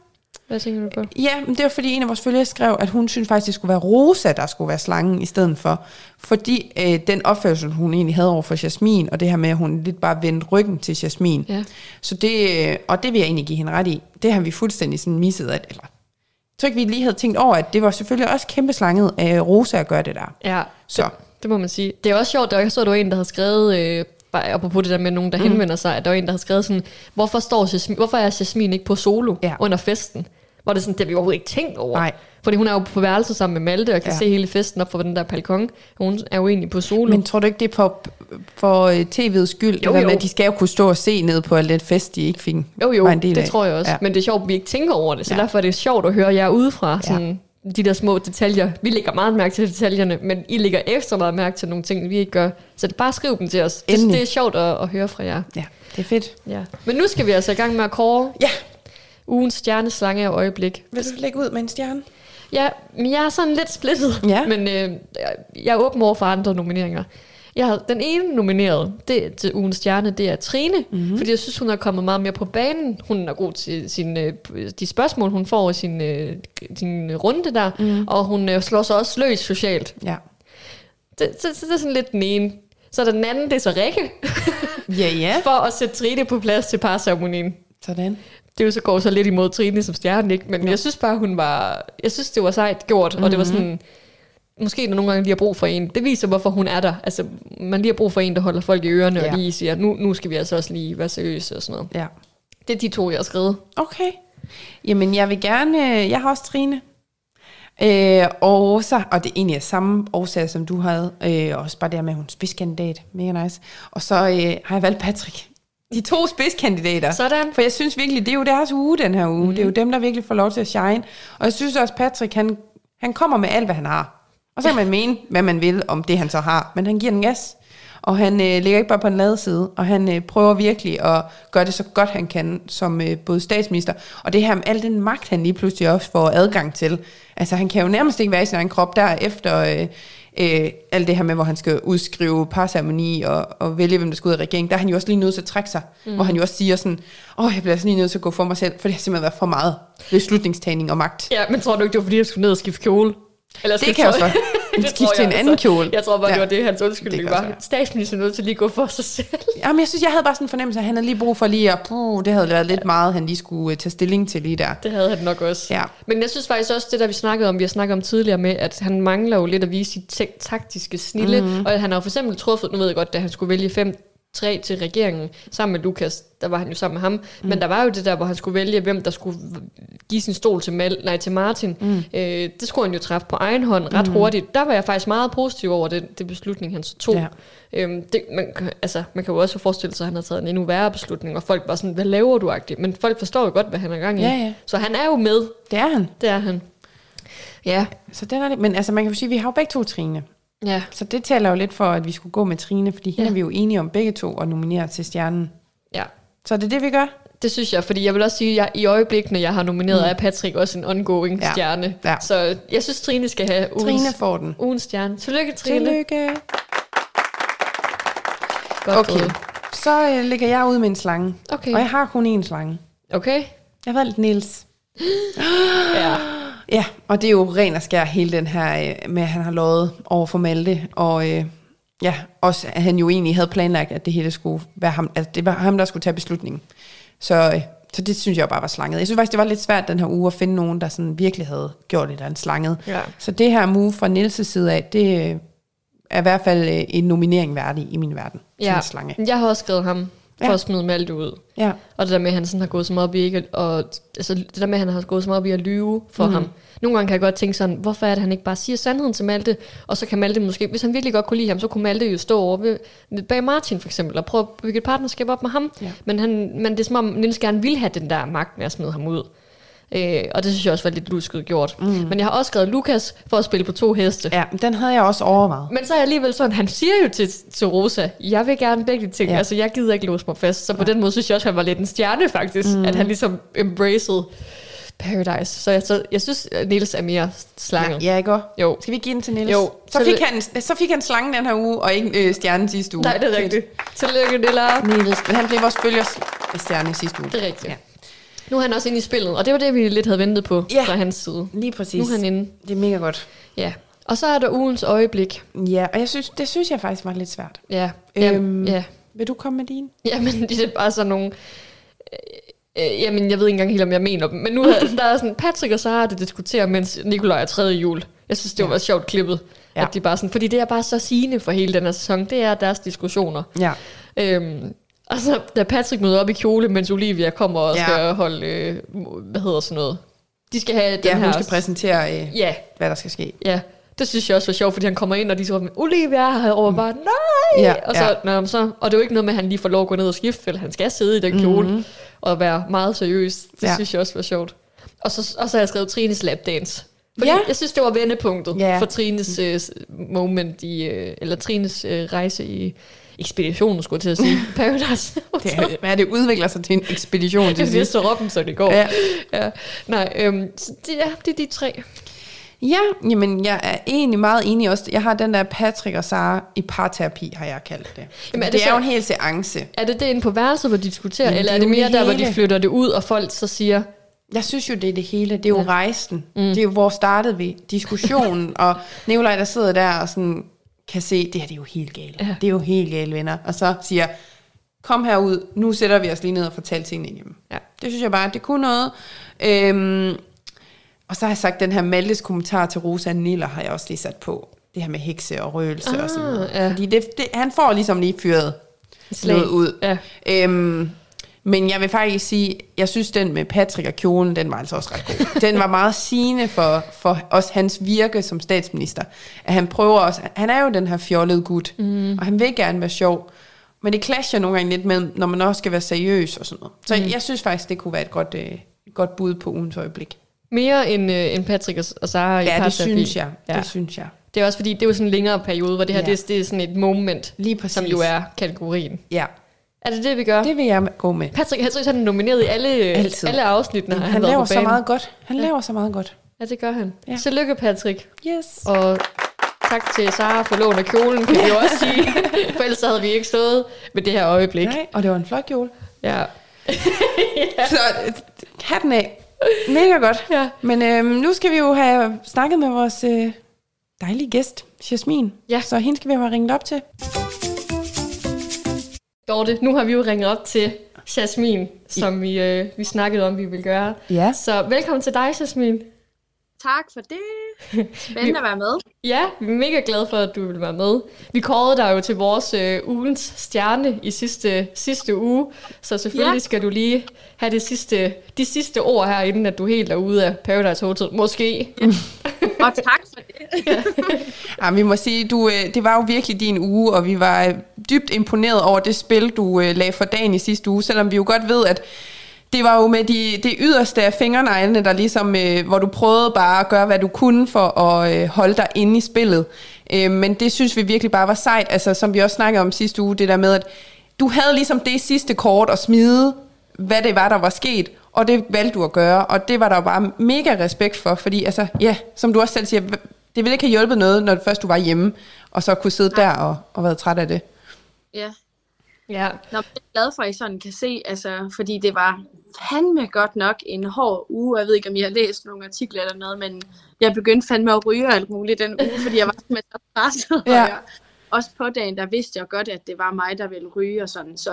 Hvad tænker du på? Ja, men det var fordi en af vores følgere skrev, at hun synes faktisk, det skulle være Rosa, der skulle være slangen i stedet for. Fordi øh, den opførsel, hun egentlig havde over for Jasmin, og det her med, at hun lidt bare vendte ryggen til Jasmin. Ja. Så det, øh, og det vil jeg egentlig give hende ret i. Det har vi fuldstændig sådan misset. At, eller, jeg tror ikke, vi lige havde tænkt over, at det var selvfølgelig også kæmpe slanget af Rosa at gøre det der. Ja, Så. det, det må man sige. Det er også sjovt, der jeg så, der var en, der havde skrevet, øh, apropos det der med nogen, der mm. henvender sig, at der var en, der havde skrevet sådan, hvorfor, står Jasmin, hvorfor er Jasmin ikke på solo Ja. ja. under festen? Hvor det sådan, det har vi overhovedet ikke tænkt over. Nej. Fordi hun er jo på værelse sammen med Malte, og kan Ja. ja. se hele festen op for den der balkon. Hun er jo egentlig på solo. Men tror du ikke, det er for, for øh, tv'ets skyld? Jo, det der med, jo. at de skal jo kunne stå og se ned på alt det fest, de ikke fik jo, jo, det af. tror jeg også. Ja. Ja. Men det er sjovt, at vi ikke tænker over det. Så Ja. ja. derfor er det sjovt at høre jer udefra. Sådan, de der små detaljer. Vi lægger meget mærke til detaljerne, men I lægger ekstra meget mærke til nogle ting, vi ikke gør. Så det bare skriv dem til os. Det, Endelig. det er sjovt at, at høre fra jer. Ja, det er fedt. Ja. Men nu skal vi altså i gang med at kåre Ja, ugens stjerneslange og øjeblik. vil du lægge ud med en stjerne? Ja, men jeg er sådan lidt splittet, Ja. men øh, jeg- jeg er åben over for andre nomineringer. Jeg har den ene nomineret det, til ugens stjerne, det er Trine, Mhm. mm-hmm. fordi jeg synes, hun er kommet meget mere på banen. Hun er god til sin, øh, de spørgsmål, hun får i sin, øh, sin runde der, Mhm. mm. og hun øh, slår sig også løs socialt. Ja. Det, så, så det er sådan lidt den ene. Så den anden, det er så Rikke, Ja, ja. for at sætte Trine på plads til parceremonien. Sådan. det jo så går så lidt imod Trine som stjerne, ikke? Men ja. jeg synes bare, hun var... Jeg synes, det var sejt gjort, mm-hmm. og det var sådan... Måske når nogle gange lige har brug for en. Det viser, hvorfor hun er der. Altså, man lige har brug for en, der holder folk i ørerne, Ja. og lige siger, nu, nu skal vi altså også lige være seriøse og sådan noget. Ja. Det er de to, jeg har skrevet. Okay. Jamen, jeg vil gerne... Jeg har også Trine. Øh, og, så, og det er egentlig samme årsag, som du havde. Øh, også bare det med, at hun er spidskandidat. Mega nice. Og så øh, har jeg valgt Patrick. De to spidskandidater. Sådan. For jeg synes virkelig, det er jo deres uge den her uge. Mm. Det er jo dem, der virkelig får lov til at shine. Og jeg synes også, Patrick, han, han kommer med alt, hvad han har. Og så kan man mene, hvad man vil om det, han så har. Men han giver den gas. Og han øh, ligger ikke bare på den lade side. Og han øh, prøver virkelig at gøre det så godt, han kan som øh, både statsminister. Og det her med al den magt, han lige pludselig også får adgang til. Altså, han kan jo nærmest ikke være i sin egen krop der efter... Øh, øh, alt det her med, hvor han skal udskrive parceremoni og, og vælge, hvem der skal ud af regeringen, der er han jo også lige nødt til at trække sig. Mm. Hvor han jo også siger sådan, åh, oh, jeg bliver altså lige nødt til at gå for mig selv, for det har simpelthen været for meget beslutningstagning og magt. Ja, men tror du ikke, det var fordi, jeg skulle ned og skifte kjole? Eller Det kan jeg. Det Skifte til en anden altså. kjole. Jeg tror bare, det Ja. var det, hans undskyldning Det var. Statsministeren er nødt til lige at gå for sig selv. Jamen, jeg synes, jeg havde bare sådan en fornemmelse, at han havde lige brug for lige at... Puh, det havde været lidt meget, han lige skulle uh, tage stilling til lige der. Det havde han nok også. Ja. Men jeg synes faktisk også, det der vi snakkede om, vi har snakket om tidligere med, at han mangler jo lidt at vise sit taktiske snille. Mhm. Mm. Og han har jo for eksempel truffet, nu ved jeg godt, da han skulle vælge 5 3 til regeringen sammen med Lukas, der var han jo sammen med ham. Mm. Men der var jo det der, hvor han skulle vælge, hvem der skulle give sin stol til, Mal, nej, til Martin. Mm. Øh, det skulle han jo træffe på egen hånd ret mm. hurtigt. Der var jeg faktisk meget positiv over det, det beslutning, han så tog. Ja. Øhm, det, man, kan- altså, man kan jo også forestille sig, at han har taget en endnu værre beslutning, og folk var sådan, hvad laver du agtigt? Men folk forstår jo godt, hvad han er gang i. Ja, ja. Så han er jo med. Det er han. Det er han. Ja. Så den er det. Men altså, man kan jo sige, at vi har jo begge to Trine. Ja. Så det taler jo lidt for, at vi skulle gå med Trine, fordi hende Ja. er vi jo enige om begge to at nominere til stjernen. Ja. Så er det det, vi gør? Det synes jeg, fordi jeg vil også sige, at jeg, i øjeblikket, jeg har nomineret, mm. er Patrick også en ongoing Ja. stjerne. Ja. Så jeg synes, Trine skal have ugens, Trine får den. ugens stjerne. Tillykke, Trine. Tillykke. Godt Okay, gået. så øh, lægger jeg ud med en slange. Okay. Og jeg har kun én slange. Okay. Jeg har valgt Niels. Ja. Ja, og det er jo ren og skær hele den her øh, med, at han har lovet over for Malte. Og øh, ja, også at han jo egentlig havde planlagt, at det hele skulle være ham, altså det var ham, der skulle tage beslutningen. Så, øh, så det synes jeg bare var slanget. Jeg synes faktisk, det var lidt svært den her uge at finde nogen, der sådan virkelig havde gjort et eller andet slanget. Ja. Så det her move fra Niels' side af, det øh, er i hvert fald øh, en nominering værdig i min verden. Som ja. en slange. Jeg har også skrevet ham for Ja. at smide Malte ud. Ja. Og det der med, at han sådan har gået så meget op i ikke, at- og, altså, det der med, at han har gået så meget op i at lyve for mm. ham. Nogle gange kan jeg godt tænke sådan, hvorfor er det, at han ikke bare siger sandheden til Malte, og så kan Malte måske, hvis han virkelig godt kunne lide ham, så kunne Malte jo stå over ved, bag Martin for eksempel, og prøve at bygge et partnerskab op med ham. Ja. Men, han, men det er som om, Niels gerne vil have den der magt med at smide ham ud. Øh, og det synes jeg også var lidt lusket gjort. Mm. Men jeg har også skrevet Lukas for at spille på to heste. ja, den havde jeg også overvejet. Men så er jeg alligevel sådan, han siger jo til, til Rosa, jeg vil gerne begge ting, Ja. ja. altså jeg gider ikke låse mig fast. Så på den måde synes jeg også, han var lidt en stjerne faktisk, mm. at han ligesom embraced Paradise. Så jeg, så jeg synes, at Niels er mere slange. Ja, ikke også? Jo. Skal vi give den til Niels? Jo. Så fik, han, så fik han slangen den her uge, og ikke øh, stjernen sidste uge. Nej, det er rigtigt. Tillykke, Nilla. Niels. Men han blev vores følgers stjerne sidste uge. Det er rigtigt. Ja. Nu er han også inde i spillet, og det var det, vi lidt havde ventet på Ja. fra hans side. Lige præcis. Nu er han inde. Det er mega godt. Ja. Og så er der ugens øjeblik. Ja, og jeg synes, det synes jeg faktisk var lidt svært. Ja. Øhm. Ja. Vil du komme med din? Jamen, det er bare sådan nogle... Øh, jamen, jeg ved ikke engang helt, om jeg mener dem. Men nu er der er sådan, Patrick og Sara, der diskuterer, mens Nikolaj er tredje jul. Jeg synes, det var Ja. sjovt klippet. Ja. At de bare sådan, fordi det er bare så sigende for hele den her sæson, det er deres diskussioner. Ja. Øhm, og så da Patrick møder op i kjole, mens Olivia kommer og Ja. skal holde, øh, hvad hedder sådan noget? De skal have den Ja, her... hun skal præsentere, øh, Ja, hvad der skal ske. ja. Det synes jeg også var sjovt, fordi han kommer ind, og de så, Olivia er her, og bare, nej! Ja, og, så, ja. Nå, så, og det er jo ikke noget med, at han lige får lov at gå ned og skifte, for han skal sidde i den kjole mm-hmm. og være meget seriøs. Det Ja. synes jeg også var sjovt. Og så, og så har jeg skrevet Trines lapdance. Fordi ja. jeg synes, det var vendepunktet Ja. for Trines øh, moment i, øh, eller Trines øh, rejse i ekspeditionen, skulle jeg til at sige. Paradise. Det er, er det udvikler sig til en ekspedition til Det er så Robinson i går. Ja. ja. Nej, øhm, så det, ja, det er de tre. Ja, jamen jeg er egentlig meget enig også. Jeg har den der Patrick og Sara i parterapi, har jeg kaldt det. Jamen, er det, det det er så- jo en hel seance. Er det det inde på værelset, hvor de diskuterer, Jamen, eller det er er det mere det der, hvor de flytter det ud, og folk så siger, Jeg synes jo, det er det hele. Det er jo ja. rejsen. Mm. Det er jo, hvor startede vi? Diskussionen, og Nikolaj, der sidder der og sådan, kan se, det her det er jo helt galt. Ja. Det er jo helt galt, venner. Og så siger, kom herud, nu sætter vi os lige ned og fortæller tingene hjemme. Ja. Det synes jeg bare, det kunne noget. Øhm, og så har jeg sagt, den her Maltes kommentar til Rosa Niller, har jeg også lige sat på. Det her med hekse og røgelse ah, og sådan noget. ja. Fordi det, det, han får ligesom lige fyret Slag. noget ud. Ja. Øhm, men jeg vil faktisk sige, jeg synes den med Patrick og kjolen, den var altså også ret god. Den var meget sigende for, for også hans virke som statsminister. At han prøver også, han er jo den her fjollede gut, mm. og han vil gerne være sjov. Men det clasher nogle gange lidt med, når man også skal være seriøs og sådan noget. Så mm. jeg synes faktisk, det kunne være et godt, øh, et godt bud på ugens øjeblik. mere end, øh, end Patrick og, Sara i Ja, det synes jeg. Ja. Det synes jeg. Det er også fordi, det er jo sådan en længere periode, hvor det her Ja. det, er, det er sådan et moment, Lige præcis. som jo er kategorien. Ja, Er det det, vi gør? Det. vil jeg gå med. Patrick Hedrick, han er nomineret i alle, Altid. alle afsnittene. Han, har han laver så meget godt. Han Ja. laver så meget godt. Ja, det gør han. Ja. Ja. Tillykke, Patrick. Yes. Og tak til Sara for lån af kjolen, kan vi også sige. For ellers så havde vi ikke stået med det her øjeblik. Nej, og det var en flot kjole. Ja. Så øh, hatten af. Mega godt. Ja. Men øhm, nu skal vi jo have snakket med vores øh, dejlige gæst, Jasmin. Ja. Så hende skal vi have ringet op til. Dorte, nu har vi jo ringet op til Jasmin, som vi, øh, vi snakkede om, vi ville gøre. Ja. Så velkommen til dig, Jasmin. Tak for det. Spændende at være med. Ja, vi er mega glade for, at du vil være med. Vi kårede dig jo til vores øh, ugens stjerne i sidste, sidste uge, så selvfølgelig Ja. skal du lige have det sidste, de sidste ord her, inden at du helt er ude af Paradise Hotel. Måske. Og tak for det. Ja, vi må sige, du, øh, det var jo virkelig din uge, og vi var øh, dybt imponeret over det spil, du øh, lagde for dagen i sidste uge, selvom vi jo godt ved, at det var jo med de, det yderste af fingerneglene, der ligesom, øh, hvor du prøvede bare at gøre, hvad du kunne for at øh, holde dig inde i spillet. Øh, men det synes vi virkelig bare var sejt, altså som vi også snakkede om sidste uge, det der med, at du havde ligesom det sidste kort at smide, hvad det var, der var sket, og det valgte du at gøre, og det var der jo bare mega respekt for, fordi altså, ja, som du også selv siger, det ville ikke have hjulpet noget, når først du var hjemme, og så kunne sidde der og, og være træt af det. Ja. Ja. Nå, jeg er glad for, at I sådan kan se, altså, fordi det var fandme godt nok en hård uge. Jeg ved ikke, om I har læst nogle artikler eller noget, men jeg begyndte fandme at ryge og alt muligt den uge, fordi jeg var simpelthen så presset. Ja. Og jeg, også på dagen, der vidste jeg godt, at det var mig, der ville ryge og sådan, så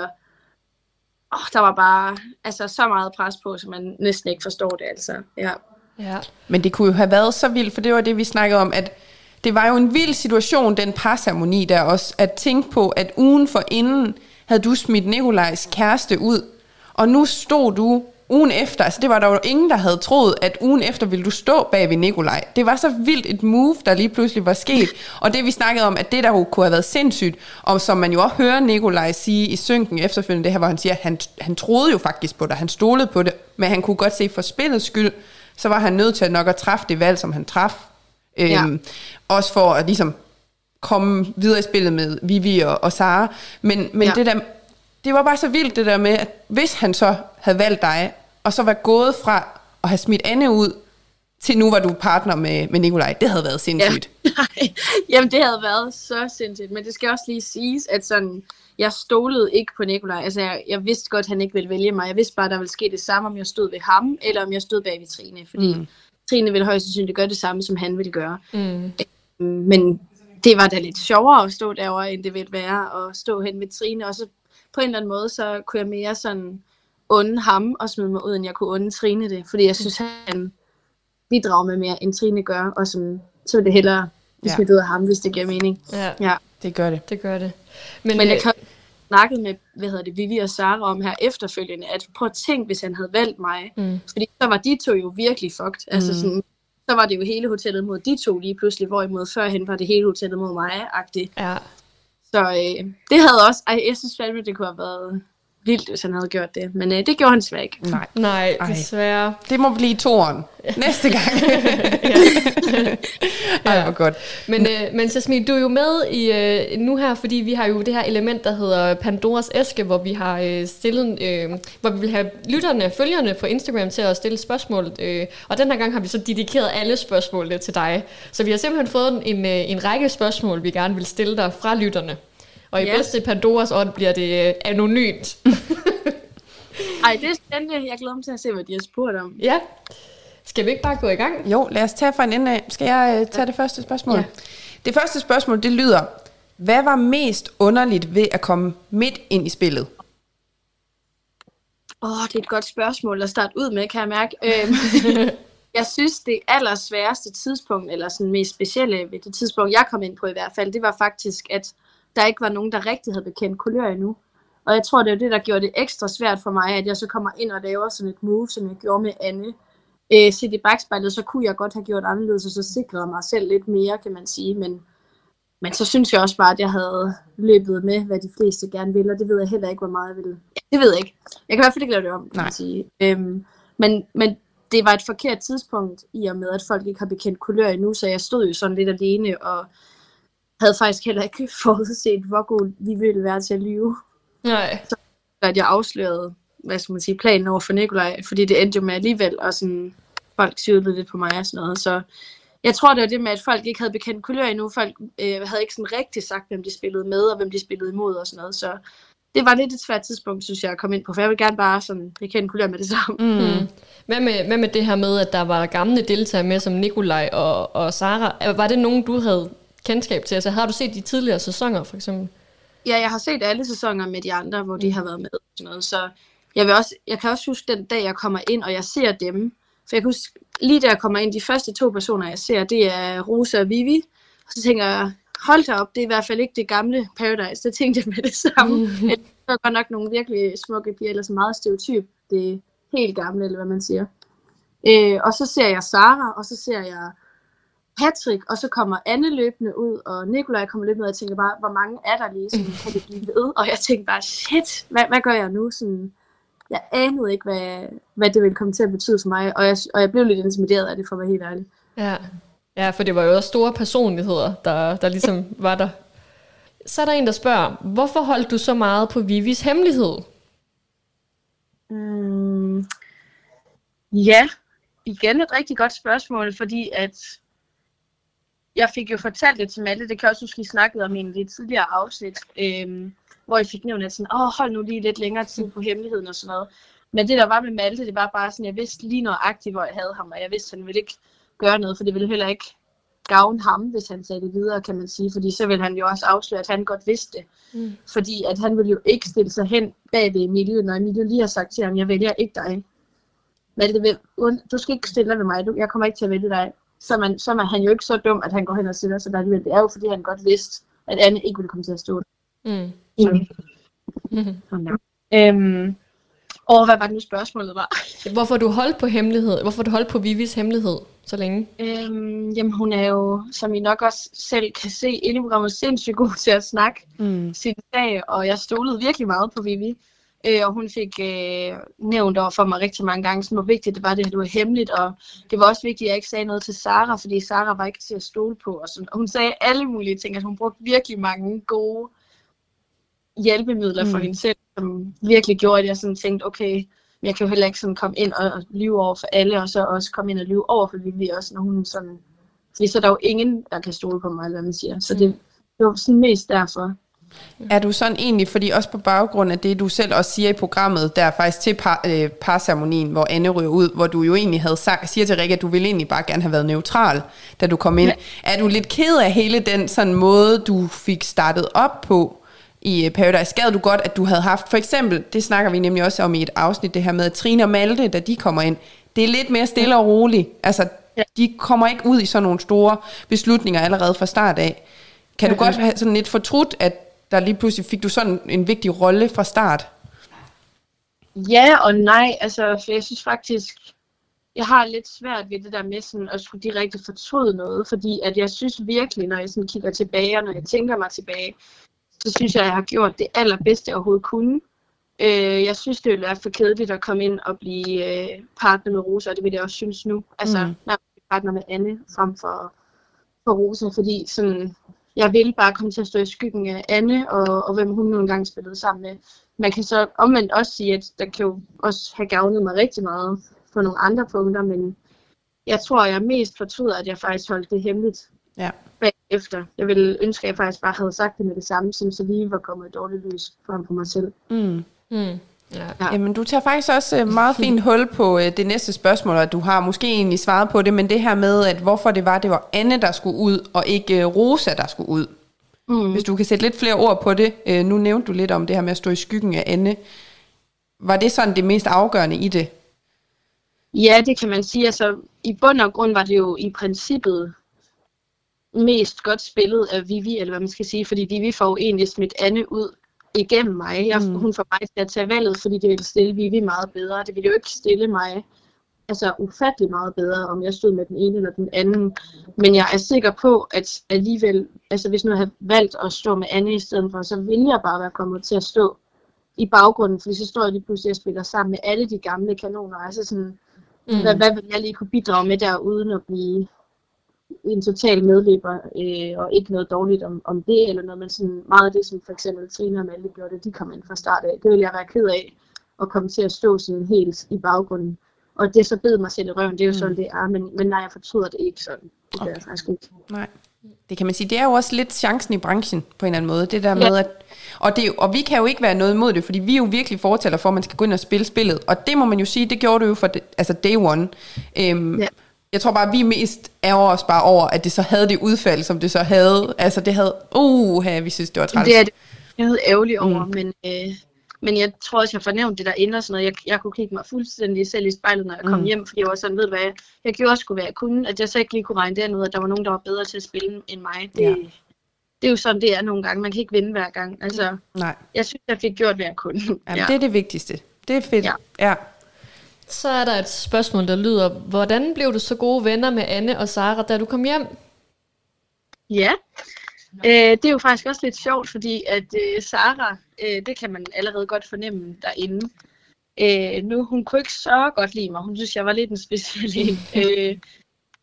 åh, der var bare altså, så meget pres på, så man næsten ikke forstår det, altså. Ja. ja. Men det kunne jo have været så vildt, for det var det, vi snakkede om, at det var jo en vild situation, den parceremoni der også, at tænke på, at ugen for inden havde du smidt Nikolajs kæreste ud, og nu stod du ugen efter, altså det var der jo ingen, der havde troet, at ugen efter ville du stå bag ved Nikolaj. Det var så vildt et move, der lige pludselig var sket, og det vi snakkede om, at det der jo kunne have været sindssygt, og som man jo også hører Nikolaj sige i synken efterfølgende, det her, hvor han siger, at han, han troede jo faktisk på det, han stolede på det, men han kunne godt se for spillets skyld, så var han nødt til at nok at træffe det valg, som han traf. Øhm, Ja. Også for at ligesom komme videre i spillet med Vivi og, og Sara. Men, men Ja. det der, det var bare så vildt det der med, at hvis han så havde valgt dig, og så var gået fra at have smidt Anne ud, til nu var du partner med, med Nikolaj, det havde været sindssygt. Nej, jamen det havde været så sindssygt, men det skal også lige siges, at sådan, jeg stolede ikke på Nikolaj. Altså jeg, jeg vidste godt, at han ikke ville vælge mig. Jeg vidste bare, at der ville ske det samme, om jeg stod ved ham, eller om jeg stod bag ved Trine. Fordi mm. Trine ville højst sandsynligt gøre det samme, som han ville gøre. Mm. Men det var da lidt sjovere at stå derovre, end det ville være at stå hen ved Trine. Og så på en eller anden måde, så kunne jeg mere sådan unde ham og smide mig ud, end jeg kunne unde Trine det. Fordi jeg synes, han bidrager med mere, end Trine gør. Og sådan, så vil det hellere blive Ja. smidt ud af ham, hvis det giver mening. Ja, Ja. Det gør det. det gør det. Men, Men jeg øh, kan snakket med, hvad hedder det, Vivi og Sara om her efterfølgende, at prøv at tænke, hvis han havde valgt mig. Mm. Fordi så var de to jo virkelig fucked. Altså sådan, så var det jo hele hotellet mod de to lige pludselig, hvorimod førhen var det hele hotellet mod mig-agtigt. ja. Så øh, det havde også, ej, jeg synes fandme, det kunne have været vildt, hvis han havde gjort det. Men øh, det gjorde han svært ikke. Nej. Nej, Ej. desværre. Det må blive toren. Næste gang. Ej, hvor godt. Men, øh, men Jasmin, du er jo med i øh, nu her, fordi vi har jo det her element, der hedder Pandoras æske, hvor vi har øh, stillet, øh, hvor vi vil have lytterne, følgerne på Instagram til at stille spørgsmål. Øh, og den her gang har vi så dedikeret alle spørgsmålene til dig. Så vi har simpelthen fået en, øh, en række spørgsmål, vi gerne vil stille dig fra lytterne. Og i Yes. bedste Pandoras ånd bliver det øh, anonymt. Ej, det er spændende. Jeg glæder mig til at se, hvad de har spurgt om. ja. Skal vi ikke bare gå i gang? Jo, lad os tage fra en ende af. Skal jeg uh, tage det første spørgsmål? Ja. Det første spørgsmål, det lyder, hvad var mest underligt ved at komme midt ind i spillet? Åh, oh, det er et godt spørgsmål at starte ud med, kan jeg mærke. Øhm, jeg synes, det allersværeste tidspunkt, eller sådan mest specielle ved det tidspunkt, jeg kom ind på i hvert fald, det var faktisk, at der ikke var nogen, der rigtig havde bekendt kulør endnu. Og jeg tror, det er det, der gjorde det ekstra svært for mig, at jeg så kommer ind og laver sådan et move, som jeg gjorde med Anne. Øh, set i bagspejlet, så kunne jeg godt have gjort anderledes, og så sikrede mig selv lidt mere, kan man sige. Men, men så synes jeg også bare, at jeg havde løbet med, hvad de fleste gerne vil, og det ved jeg heller ikke, hvor meget jeg ville. Det ved jeg ikke. Jeg kan i hvert fald ikke lave det om, kan Nej. man sige. Øhm, men, men det var et forkert tidspunkt, i og med, at folk ikke har bekendt kulør endnu, så jeg stod jo sådan lidt alene, og havde faktisk heller ikke forudset, hvor god vi ville være til at lyve. Nej. At jeg afslørede, hvad skal man sige, planen over for Nikolaj, fordi det endte jo med alligevel, og sådan, folk tvivlede lidt på mig og sådan noget, så jeg tror, det var det med, at folk ikke havde bekendt kulør endnu. Folk øh, havde ikke sådan rigtig sagt, hvem de spillede med, og hvem de spillede imod og sådan noget. Så det var lidt et svært tidspunkt, synes jeg, at komme ind på, for jeg vil gerne bare sådan, bekende kulør med det samme. Mm. Hvad, med, hvad med det her med, at der var gamle deltagere med, som Nikolaj og, og Sara? Var det nogen, du havde kendskab til? Altså har du set de tidligere sæsoner, for eksempel? Ja, jeg har set alle sæsoner med de andre, hvor de har været med. Sådan noget. Så jeg, vil også, jeg kan også huske den dag, jeg kommer ind, og jeg ser dem. For jeg kan huske, lige da jeg kommer ind, de første to personer, jeg ser, det er Rosa og Vivi. Og så tænker jeg, hold da op, det er i hvert fald ikke det gamle Paradise. Det tænkte jeg med det samme. Mm. Det var godt nok nogle virkelig smukke piger, eller så meget stereotyp. Det helt gamle, eller hvad man siger. Øh, og så ser jeg Sara, og så ser jeg Patrick, og så kommer Anne løbende ud, og Nikolaj kommer løbende ud, og jeg tænker bare, hvor mange er der lige, sådan, kan det blive ved? Og jeg tænkte bare, shit, hvad, hvad gør jeg nu? Sådan, jeg anede ikke, hvad, hvad det ville komme til at betyde for mig, og jeg, og jeg blev lidt intimideret af det, for at være helt ærlig. Ja. ja, for det var jo også store personligheder, der, der ligesom var der. Så er der en, der spørger, hvorfor holdt du så meget på Vivis hemmelighed? Mm, ja, igen et rigtig godt spørgsmål, fordi at jeg fik jo fortalt det til Malte, det kan jeg også huske, I snakkede om i en lidt tidligere afsnit, øhm, hvor jeg fik nævnt, at sådan, Åh, hold nu lige lidt længere tid på hemmeligheden og sådan noget. Men det, der var med Malte, det var bare sådan, jeg vidste lige nøjagtigt, hvor jeg havde ham, og jeg vidste, at han ville ikke gøre noget, for det ville heller ikke gavne ham, hvis han sagde det videre, kan man sige, fordi så ville han jo også afsløre, at han godt vidste det. Mm. Fordi at han ville jo ikke stille sig hen bag ved Emilie, når Emilie lige har sagt til ham, jeg vælger ikke dig. Malte, du skal ikke stille dig ved mig, du, jeg kommer ikke til at vælge dig. Så, man, så er han jo ikke så dum, at han går hen og stiller sig der alligevel. Det er jo, fordi han godt vidste, at Anne ikke ville komme til at stå der. Mm. Mm. Mm. Øhm, og hvad var det nu spørgsmålet var? Hvorfor du holdt på hemmelighed? Hvorfor du holdt på Vivis hemmelighed så længe? Øhm, jamen hun er jo, som I nok også selv kan se, inde i programmet sindssygt god til at snakke mm. sin sag, og jeg stolede virkelig meget på Vivi. Øh, og hun fik øh, nævnt over for mig rigtig mange gange, hvor vigtigt det var, det, at det var hemmeligt, og det var også vigtigt, at jeg ikke sagde noget til Sara, fordi Sara var ikke til at stole på. Og, sådan. og hun sagde alle mulige ting, at hun brugte virkelig mange gode hjælpemidler mm. for hende selv, som virkelig gjorde, at jeg sådan tænkte, okay, jeg kan jo heller ikke sådan komme ind og, og lyve over for alle, og så også komme ind og lyve over for Vivi også, når hun sådan... Fordi så er der jo ingen, der kan stole på mig, eller hvad man siger. Så det, det var sådan mest derfor. Er du sådan egentlig, fordi også på baggrund af det, du selv også siger i programmet, der faktisk til par, øh, parceremonien, hvor Anne ryger ud, hvor du jo egentlig havde sagt, siger til Rikke, at du ville egentlig bare gerne have været neutral, da du kom ind. Ja. Er du lidt ked af hele den sådan måde, du fik startet op på i øh, Paradise? Gad du godt, at du havde haft, for eksempel, det snakker vi nemlig også om i et afsnit, det her med Trine og Malte, da de kommer ind. Det er lidt mere stille og roligt. Altså, de kommer ikke ud i sådan nogle store beslutninger allerede fra start af. Kan du godt have sådan lidt fortrudt, at der lige pludselig fik du sådan en vigtig rolle fra start? Ja og nej, altså for jeg synes faktisk, jeg har lidt svært ved det der med sådan at skulle direkte fortryde noget, fordi at jeg synes virkelig, når jeg sådan kigger tilbage, og når jeg tænker mig tilbage, så synes jeg, at jeg har gjort det allerbedste, jeg overhovedet kunne. Øh, jeg synes, det ville være for kedeligt at komme ind og blive øh, partner med Rosa, og det vil jeg også synes nu. Altså, mm. når jeg partner med Anne frem for, for Rosa, fordi sådan, jeg ville bare komme til at stå i skyggen af Anne, og, og hvem hun nogle gange spillede sammen med. Man kan så omvendt også sige, at der kan jo også have gavnet mig rigtig meget på nogle andre punkter, men jeg tror, jeg mest fortryder, at jeg faktisk holdt det hemmeligt ja. bagefter. Jeg ville ønske, at jeg faktisk bare havde sagt det med det samme, så lige var kommet et dårligt lys frem på mig selv. Mm. Mm. Ja. Ja. Jamen, du tager faktisk også øh, meget fint hul på øh, det næste spørgsmål, og du har måske egentlig svaret på det, men det her med, at hvorfor det var, det var Anne, der skulle ud, og ikke øh, Rosa, der skulle ud. Mm. Hvis du kan sætte lidt flere ord på det. nu nævnte du lidt om det her med at stå i skyggen af Anne. Var det sådan det mest afgørende i det? Ja, det kan man sige. Altså, i bund og grund var det jo i princippet mest godt spillet af Vivi, eller hvad man skal sige, fordi Vivi får jo egentlig smidt Anne ud igennem mig. Jeg, mm. Hun får mig til at tage valget, fordi det ville stille Vivi meget bedre. Det ville jo ikke stille mig altså ufattelig meget bedre, om jeg stod med den ene eller den anden. Men jeg er sikker på, at alligevel, altså hvis nu jeg havde valgt at stå med Anne i stedet for, så ville jeg bare være kommet til at stå i baggrunden, fordi så står jeg lige pludselig og spiller sammen med alle de gamle kanoner. Altså sådan, mm. hvad, hvad vil jeg lige kunne bidrage med der, uden at blive en total medløber, øh, og ikke noget dårligt om, om det, eller noget, men sådan meget af det, som for eksempel Trine og Malte gjorde de kom ind fra start af. Det ville jeg være ked af, at komme til at stå sådan helt i baggrunden. Og det så bed mig selv i røven, det er jo mm. sådan, det er, men, men nej, jeg fortryder det ikke sådan. Det okay. jeg faktisk ikke. Nej. Det kan man sige, det er jo også lidt chancen i branchen på en eller anden måde. Det der med, ja. at, og, det, og vi kan jo ikke være noget imod det, fordi vi er jo virkelig fortæller for, at man skal gå ind og spille spillet. Og det må man jo sige, det gjorde du jo for altså day one. Øhm, ja. Jeg tror bare, at vi mest ærger os bare over, at det så havde det udfald, som det så havde. Altså det havde, uh, vi synes, det var træls. Det er det. Jeg er ærgerlig over, mm. men, øh, men jeg tror også, jeg fornævnte det der inde og sådan noget. Jeg, jeg kunne kigge mig fuldstændig selv i spejlet, når jeg kom mm. hjem, fordi jeg var sådan, ved hvad, jeg, jeg gjorde også, hvad jeg kunne, at jeg så ikke lige kunne regne ud, at der var nogen, der var bedre til at spille end mig. Det, ja. det er jo sådan, det er nogle gange. Man kan ikke vinde hver gang. Altså, Nej. Jeg synes, jeg fik gjort, hvad jeg kunne. Jamen, ja. Det er det vigtigste. Det er fedt. Ja. ja. Så er der et spørgsmål, der lyder, hvordan blev du så gode venner med Anne og Sara, da du kom hjem? Ja, øh, det er jo faktisk også lidt sjovt, fordi at øh, Sara, øh, det kan man allerede godt fornemme derinde. Øh, nu, hun kunne ikke så godt lide mig. Hun synes, jeg var lidt en speciel en. øh,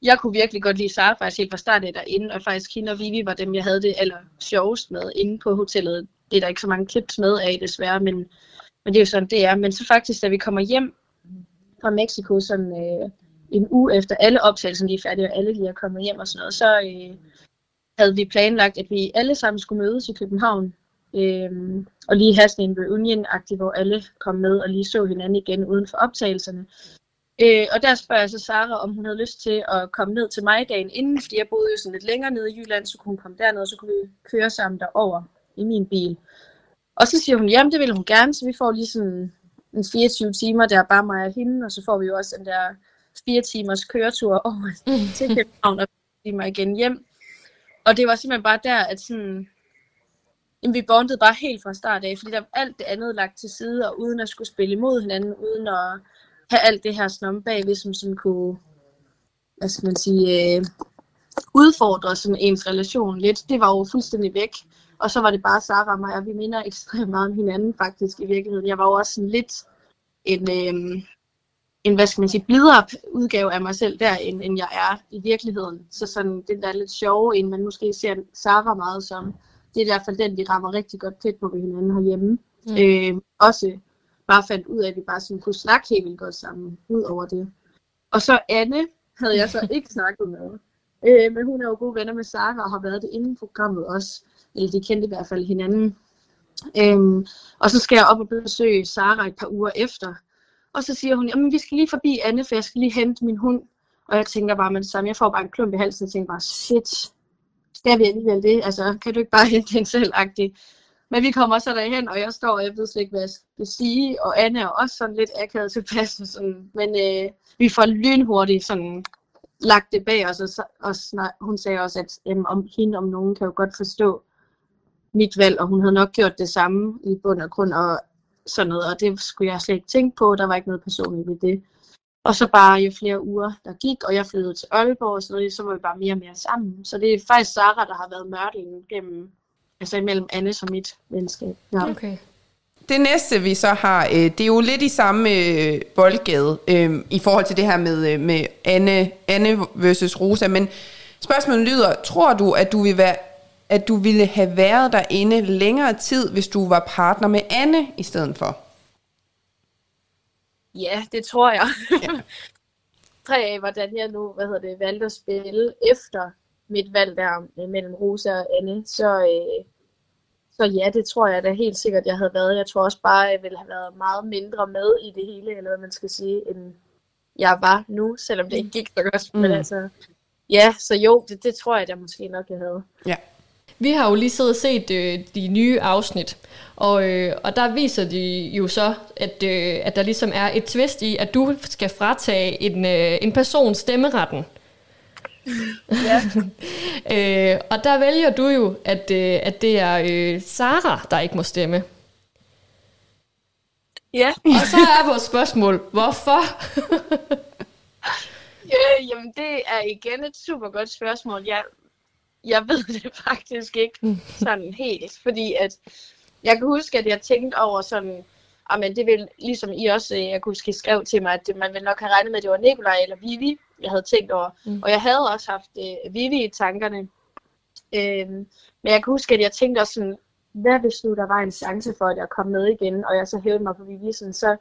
jeg kunne virkelig godt lide Sara faktisk helt fra start af derinde, og faktisk hende og Vivi var dem, jeg havde det aller sjovest med inde på hotellet. Det er der ikke så mange klips med af, desværre, men, men det er jo sådan, det er. Men så faktisk, da vi kommer hjem fra Mexico sådan øh, en uge efter alle optagelserne lige er færdige, og alle lige er kommet hjem og sådan noget, så øh, havde vi planlagt, at vi alle sammen skulle mødes i København, øh, og lige have sådan en reunion-agtig, hvor alle kom med og lige så hinanden igen uden for optagelserne. Øh, og der spørger jeg så Sara, om hun havde lyst til at komme ned til mig dagen inden, fordi jeg boede jo sådan lidt længere nede i Jylland, så kunne hun komme derned, og så kunne vi køre sammen derover i min bil. Og så siger hun, jamen det vil hun gerne, så vi får lige sådan en 24 timer, der er bare mig og hende, og så får vi jo også den der fire timers køretur over til København og mig igen hjem. Og det var simpelthen bare der, at sådan, jamen, vi bondede bare helt fra start af, fordi der var alt det andet lagt til side, og uden at skulle spille imod hinanden, uden at have alt det her snom bagved, som sådan kunne, hvad skal man sige, øh, udfordre sådan ens relation lidt. Det var jo fuldstændig væk. Og så var det bare Sara og mig, og vi minder ekstremt meget om hinanden faktisk i virkeligheden. Jeg var jo også sådan lidt en, øh, en hvad skal man sige, blidere udgave af mig selv der, end, end jeg er i virkeligheden. Så sådan den der lidt sjove, en man måske ser Sara meget som, det er i hvert fald den, vi rammer rigtig godt tæt på ved hinanden herhjemme. Mm. Øh, også bare fandt ud af, at vi bare sådan kunne snakke helt vildt godt sammen, ud over det. Og så Anne havde jeg så ikke snakket med. Øh, men hun er jo gode venner med Sara og har været det inden programmet også eller de kendte i hvert fald hinanden. Øhm, og så skal jeg op og besøge Sara et par uger efter. Og så siger hun, jamen vi skal lige forbi Anne, for jeg skal lige hente min hund. Og jeg tænker bare med det samme, jeg får bare en klump i halsen, og tænker bare, shit, skal vi alligevel det? Altså, kan du ikke bare hente den selv -agtig? Men vi kommer så derhen, og jeg står, og jeg ved slet ikke, hvad jeg skal sige, og Anne er også sådan lidt akavet tilpas. Sådan. Men øh, vi får lynhurtigt sådan lagt det bag os, og, så, og snak, hun sagde også, at øhm, om hende om nogen kan jo godt forstå, mit valg, og hun havde nok gjort det samme i bund og grund, og sådan noget, og det skulle jeg slet ikke tænke på, der var ikke noget personligt ved det. Og så bare jo flere uger, der gik, og jeg flyttede til Aalborg og sådan noget, så var vi bare mere og mere sammen. Så det er faktisk Sara, der har været mørtlingen gennem, altså imellem Anne og mit venskab. Ja. Okay. Det næste, vi så har, øh, det er jo lidt i samme øh, boldgade øh, i forhold til det her med, med Anne, Anne versus Rosa, men spørgsmålet lyder, tror du, at du vil være at du ville have været derinde længere tid, hvis du var partner med Anne i stedet for? Ja, det tror jeg. Ja. Tre af, hvordan jeg nu hvad hedder det, valgte at spille efter mit valg der øh, mellem Rosa og Anne, så, øh, så ja, det tror jeg da helt sikkert, jeg havde været. Jeg tror også bare, jeg ville have været meget mindre med i det hele, eller hvad man skal sige, end jeg var nu, selvom det ikke gik så godt. Mm. Men altså, ja, så jo, det, det tror jeg da måske nok, jeg havde. Ja. Vi har jo lige siddet og set øh, de nye afsnit, og, øh, og der viser de jo så, at, øh, at der ligesom er et twist i, at du skal fratage en, øh, en person stemmeretten. Ja. øh, og der vælger du jo, at, øh, at det er øh, Sara, der ikke må stemme. Ja. og så er vores spørgsmål, hvorfor? ja, jamen det er igen et super godt spørgsmål. Jeg jeg ved det faktisk ikke sådan helt, fordi at jeg kan huske, at jeg tænkte over sådan, men det vil, ligesom I også, jeg kunne huske, I skrev til mig, at man ville nok have regnet med, at det var Nikolaj eller Vivi, jeg havde tænkt over. Mm. Og jeg havde også haft uh, Vivi i tankerne. Øhm, men jeg kan huske, at jeg tænkte også sådan, hvad hvis nu der var en chance for, at jeg kom med igen, og jeg så hævede mig på Vivi, sådan, så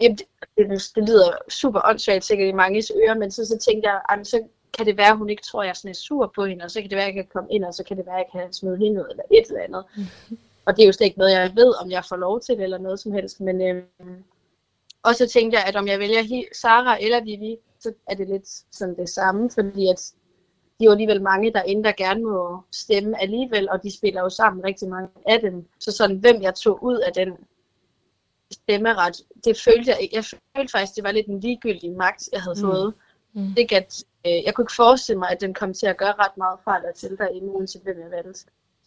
jamen, det, det, det, lyder super åndssvagt sikkert i mange ører, men så, så tænkte jeg, så kan det være, at hun ikke tror, at jeg sådan er sur på hende, og så kan det være, at jeg kan komme ind, og så kan det være, at jeg kan smide hende ud, eller et eller andet. Mm. Og det er jo slet ikke noget, jeg ved, om jeg får lov til, eller noget som helst. Men øh, og så tænkte jeg, at om jeg vælger Sara eller Vivi, så er det lidt sådan det samme, fordi at de er jo alligevel mange derinde, der gerne må stemme alligevel, og de spiller jo sammen rigtig mange af dem. Så sådan, hvem jeg tog ud af den stemmeret, det følte jeg ikke. Jeg følte faktisk, det var lidt en ligegyldig magt, jeg havde mm. fået. Mm. Det, at, øh, jeg kunne ikke forestille mig, at den kom til at gøre ret meget fejl til derinde, uanset hvem jeg valgte.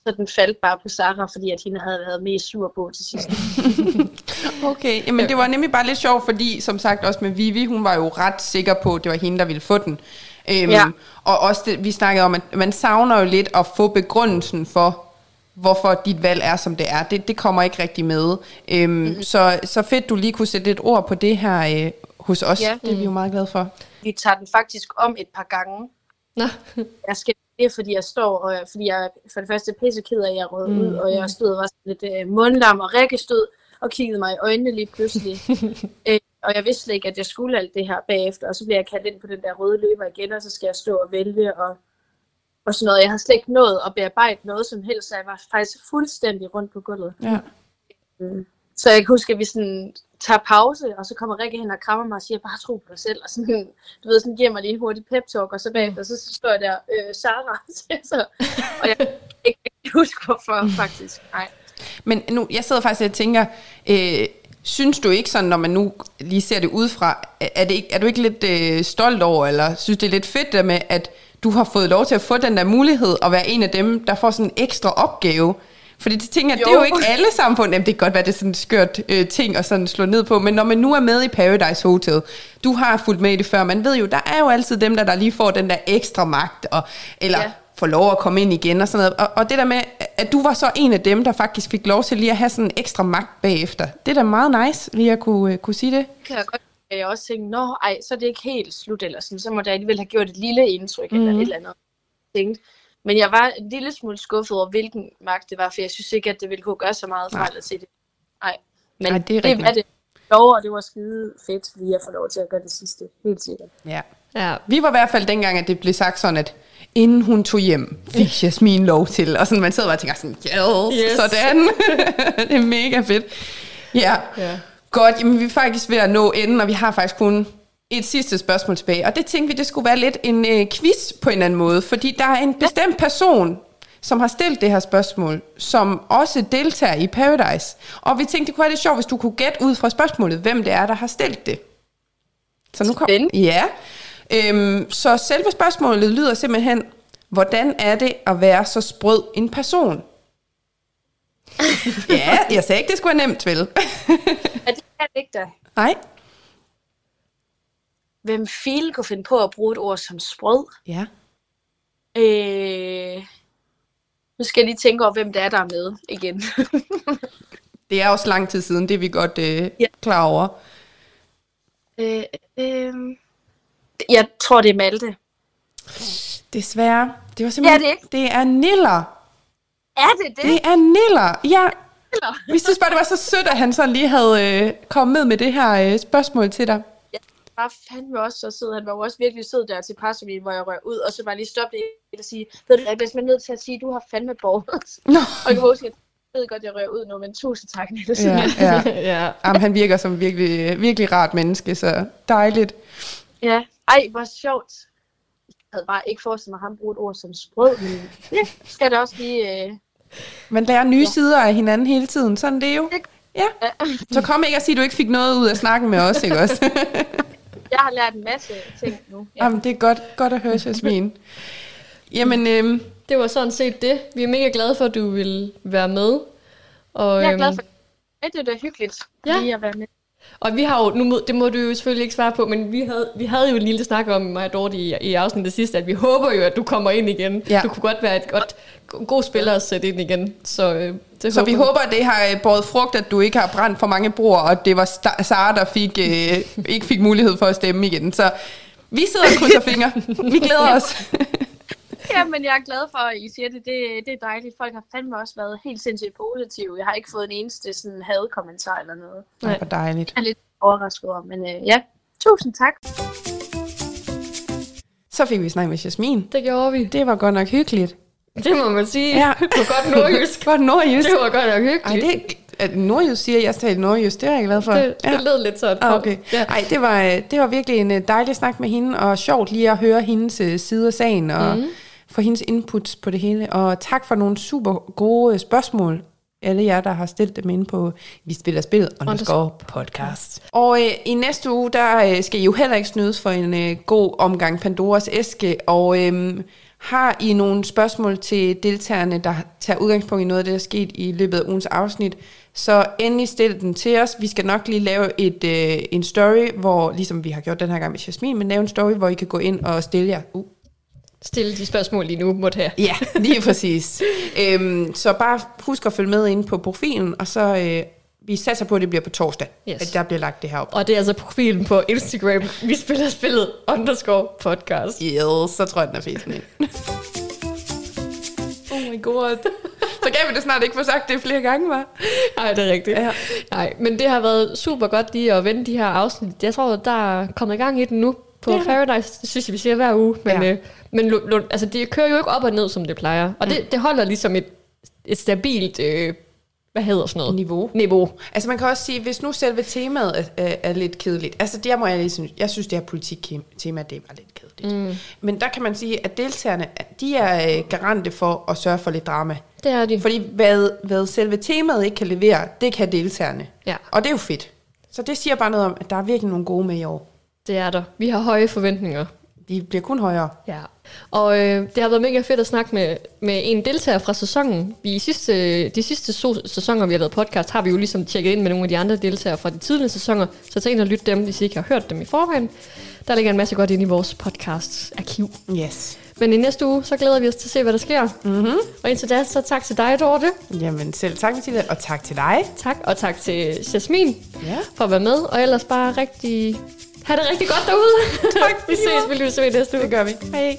Så den faldt bare på Sarah, fordi at hende havde været mest sur på til sidst. okay, men det var nemlig bare lidt sjovt, fordi som sagt også med Vivi, hun var jo ret sikker på, at det var hende, der ville få den. Øhm, ja. Og også det, vi snakkede om, at man savner jo lidt at få begrundelsen for, hvorfor dit valg er, som det er. Det, det kommer ikke rigtig med. Øhm, mm-hmm. så, så fedt, du lige kunne sætte et ord på det her øh, hos os. Ja. Det er vi jo meget glade for. Vi tager den faktisk om et par gange. Nå. jeg skal det, fordi jeg står, og fordi jeg for det første pisse ked af, at jeg rød mm. ud, og jeg stod og var sådan lidt øh, mundlam og stod og kiggede mig i øjnene lige pludselig. øh, og jeg vidste ikke, at jeg skulle alt det her bagefter, og så bliver jeg kaldt ind på den der røde løber igen, og så skal jeg stå og vælge, og, og sådan noget. Jeg har slet ikke nået at bearbejde noget som helst, så jeg var faktisk fuldstændig rundt på gulvet. Ja. Øh, så jeg kan huske, at vi sådan tager pause, og så kommer Rikke hen og krammer mig og siger, bare tro på dig selv, og sådan, du ved, sådan giver mig lige en hurtig pep talk, og så bagefter, så, så står jeg der, øh, Sarah, så, og jeg kan ikke, huske, hvorfor faktisk, nej. Men nu, jeg sidder faktisk og tænker, øh, synes du ikke sådan, når man nu lige ser det udefra, er, det ikke, er du ikke lidt øh, stolt over, eller synes det er lidt fedt der med, at du har fået lov til at få den der mulighed, at være en af dem, der får sådan en ekstra opgave, fordi det tænker jeg, det er jo ikke alle samfund, jamen det kan godt være, det er sådan en skørt øh, ting at sådan slå ned på, men når man nu er med i Paradise Hotel, du har fulgt med i det før, man ved jo, der er jo altid dem, der, der lige får den der ekstra magt, og, eller ja. får lov at komme ind igen og sådan noget. Og, og det der med, at du var så en af dem, der faktisk fik lov til lige at have sådan en ekstra magt bagefter, det er da meget nice, lige at kunne, uh, kunne sige det. Kan jeg godt jeg også tænke, nå, ej, så er det ikke helt slut, eller sådan, så må det alligevel have gjort et lille indtryk, mm. eller et eller andet. Tænkte. Men jeg var en lille smule skuffet over, hvilken magt det var, for jeg synes ikke, at det ville kunne gøre så meget fejl til det. Nej, men Ej, det, er det var det lov, og det var skide fedt, lige at få lov til at gøre det sidste. Helt sikkert. Ja. ja. Vi var i hvert fald dengang, at det blev sagt sådan, at inden hun tog hjem, fik Jasmin lov til. Og sådan, man sidder og tænker sådan, yes, yes. sådan. det er mega fedt. Ja. ja. Godt, jamen vi er faktisk ved at nå enden, og vi har faktisk kun et sidste spørgsmål tilbage, og det tænkte vi, det skulle være lidt en øh, quiz på en eller anden måde, fordi der er en bestemt person, som har stillet det her spørgsmål, som også deltager i Paradise. Og vi tænkte, det kunne være lidt sjovt, hvis du kunne gætte ud fra spørgsmålet, hvem det er, der har stillet det. Så nu kom, ja. Øhm, så selve spørgsmålet lyder simpelthen, hvordan er det at være så sprød en person? ja, jeg sagde ikke, det skulle være nemt, vel? det er det ikke da. Nej hvem fil kunne finde på at bruge et ord som sprød. Ja. Øh, nu skal jeg lige tænke over, hvem det er, der er med igen. det er også lang tid siden, det er vi godt øh, ja. klar over. Øh, øh, jeg tror, det er Malte. Desværre. Det var simpelthen... Ja, det, ikke? det er Niller. Er det det? Det er Niller, ja. Vi synes bare, det var så sødt, at han sådan lige havde øh, kommet med det her øh, spørgsmål til dig var fandme også så sød. Han var jo også virkelig sød der til Parsomin, hvor jeg røg ud, og så var lige stoppet i og sige, ved du, jeg bliver nødt til at sige, du har fandme borget. No. og jeg kan huske, at jeg ved godt, jeg røg ud nu, men tusind tak, Niels. Ja, ja. ja. Jamen, han virker som virkelig, virkelig rart menneske, så dejligt. Ja, ej, hvor sjovt. Jeg havde bare ikke forestillet mig, at han brugte et ord som sprød, men ja, skal det også lige... Øh... Man lærer nye ja. sider af hinanden hele tiden, sådan det er jo. Ja. Så kom ikke og sige, at du ikke fik noget ud af snakken med os, ikke også? jeg har lært en masse ting nu. Ja. Jamen, det er godt, godt at høre, Jasmin. Jamen, øhm, det var sådan set det. Vi er mega glade for, at du vil være med. Og, jeg er glad øhm, for det. Det er da hyggeligt ja. lige at være med. Og vi har jo, nu, det må du jo selvfølgelig ikke svare på, men vi havde, vi havde jo en lille snak om mig og Dorte i, i afsnittet sidste, at vi håber jo, at du kommer ind igen. Ja. Du kunne godt være et godt, god spiller at sætte ind igen. Så, øh, det så håber vi håber, at det har øh, båret frugt, at du ikke har brændt for mange broer, og det var Sara, der fik, øh, ikke fik mulighed for at stemme igen. Så vi sidder og krydser fingre. Vi glæder os. Ja, men jeg er glad for, at I siger det. det. Det er dejligt. Folk har fandme også været helt sindssygt positive. Jeg har ikke fået en eneste sådan hadkommentar eller noget. Nej, hvor dejligt. Jeg er lidt overrasket over, men øh, ja, tusind tak. Så fik vi snakket med Jasmin. Det gjorde vi. Det var godt nok hyggeligt. Det må man sige. Ja. Det var godt nordjysk. Godt nordjysk. det var godt nok hyggeligt. Ej, det, at nordjysk siger, at jeg taler nordjysk, det er jeg glad for. det, det lød lidt sådan. Ah, okay. Ja. Ej, det var, øh, det var virkelig en øh, dejlig snak med hende, og sjovt lige at høre hendes øh, side af sagen, og mm. Få hendes inputs på det hele. Og tak for nogle super gode spørgsmål, alle jer, der har stillet dem ind på Vi Spiller Spillet underscore podcast. Og øh, i næste uge, der øh, skal I jo heller ikke snydes for en øh, god omgang Pandoras æske, og øh, har I nogle spørgsmål til deltagerne, der tager udgangspunkt i noget af det, der er sket i løbet af ugens afsnit, så endelig stil den til os. Vi skal nok lige lave et, øh, en story, hvor, ligesom vi har gjort den her gang med Jasmin, men lave en story, hvor I kan gå ind og stille jer. Uh, Stille de spørgsmål, lige nu måtte have. Ja, lige præcis. øhm, så bare husk at følge med ind på profilen, og så øh, vi satser på, at det bliver på torsdag, Yes. at der bliver lagt det her op. Og det er altså profilen på Instagram. Vi spiller spillet underscore podcast. Yes, så tror jeg, den er ind. oh my god. Så kan vi det snart ikke få sagt det flere gange, var. Nej, det er rigtigt. Ja. Nej, men det har været super godt lige at vende de her afsnit. Jeg tror, der er kommet i gang i den nu på ja. Paradise. Det synes jeg, vi siger hver uge. Men, Ja. øh, men altså, det kører jo ikke op og ned, som det plejer. Og det, det holder ligesom et, et stabilt, øh, hvad hedder sådan noget? Niveau. Niveau. Altså man kan også sige, hvis nu selve temaet er, er, er lidt kedeligt, altså der må jeg lige synes, jeg synes det her politik-tema, det var lidt kedeligt. Mm. Men der kan man sige, at deltagerne, de er øh, garante for at sørge for lidt drama. Det er de. Fordi hvad, hvad selve temaet ikke kan levere, det kan deltagerne. Ja. Og det er jo fedt. Så det siger bare noget om, at der er virkelig nogle gode med i år. Det er der. Vi har høje forventninger. De bliver kun højere. Ja. Og øh, det har været mega fedt at snakke med, med en deltager fra sæsonen. Vi i sidste, de sidste so, sæsoner, vi har lavet podcast, har vi jo ligesom tjekket ind med nogle af de andre deltagere fra de tidligere sæsoner. Så tag ind og lyt dem, hvis I ikke har hørt dem i forvejen. Der ligger en masse godt ind i vores podcast-arkiv. Yes. Men i næste uge, så glæder vi os til at se, hvad der sker. Mm-hmm. Og indtil da, så tak til dig, Dorte. Jamen selv tak til det, og tak til dig. Tak, og tak til Jasmin Ja. for at være med. Og ellers bare rigtig... Ha' det rigtig godt derude. Tak, vi ses, vi lyttes ved næste uge. Det gør vi. Hej.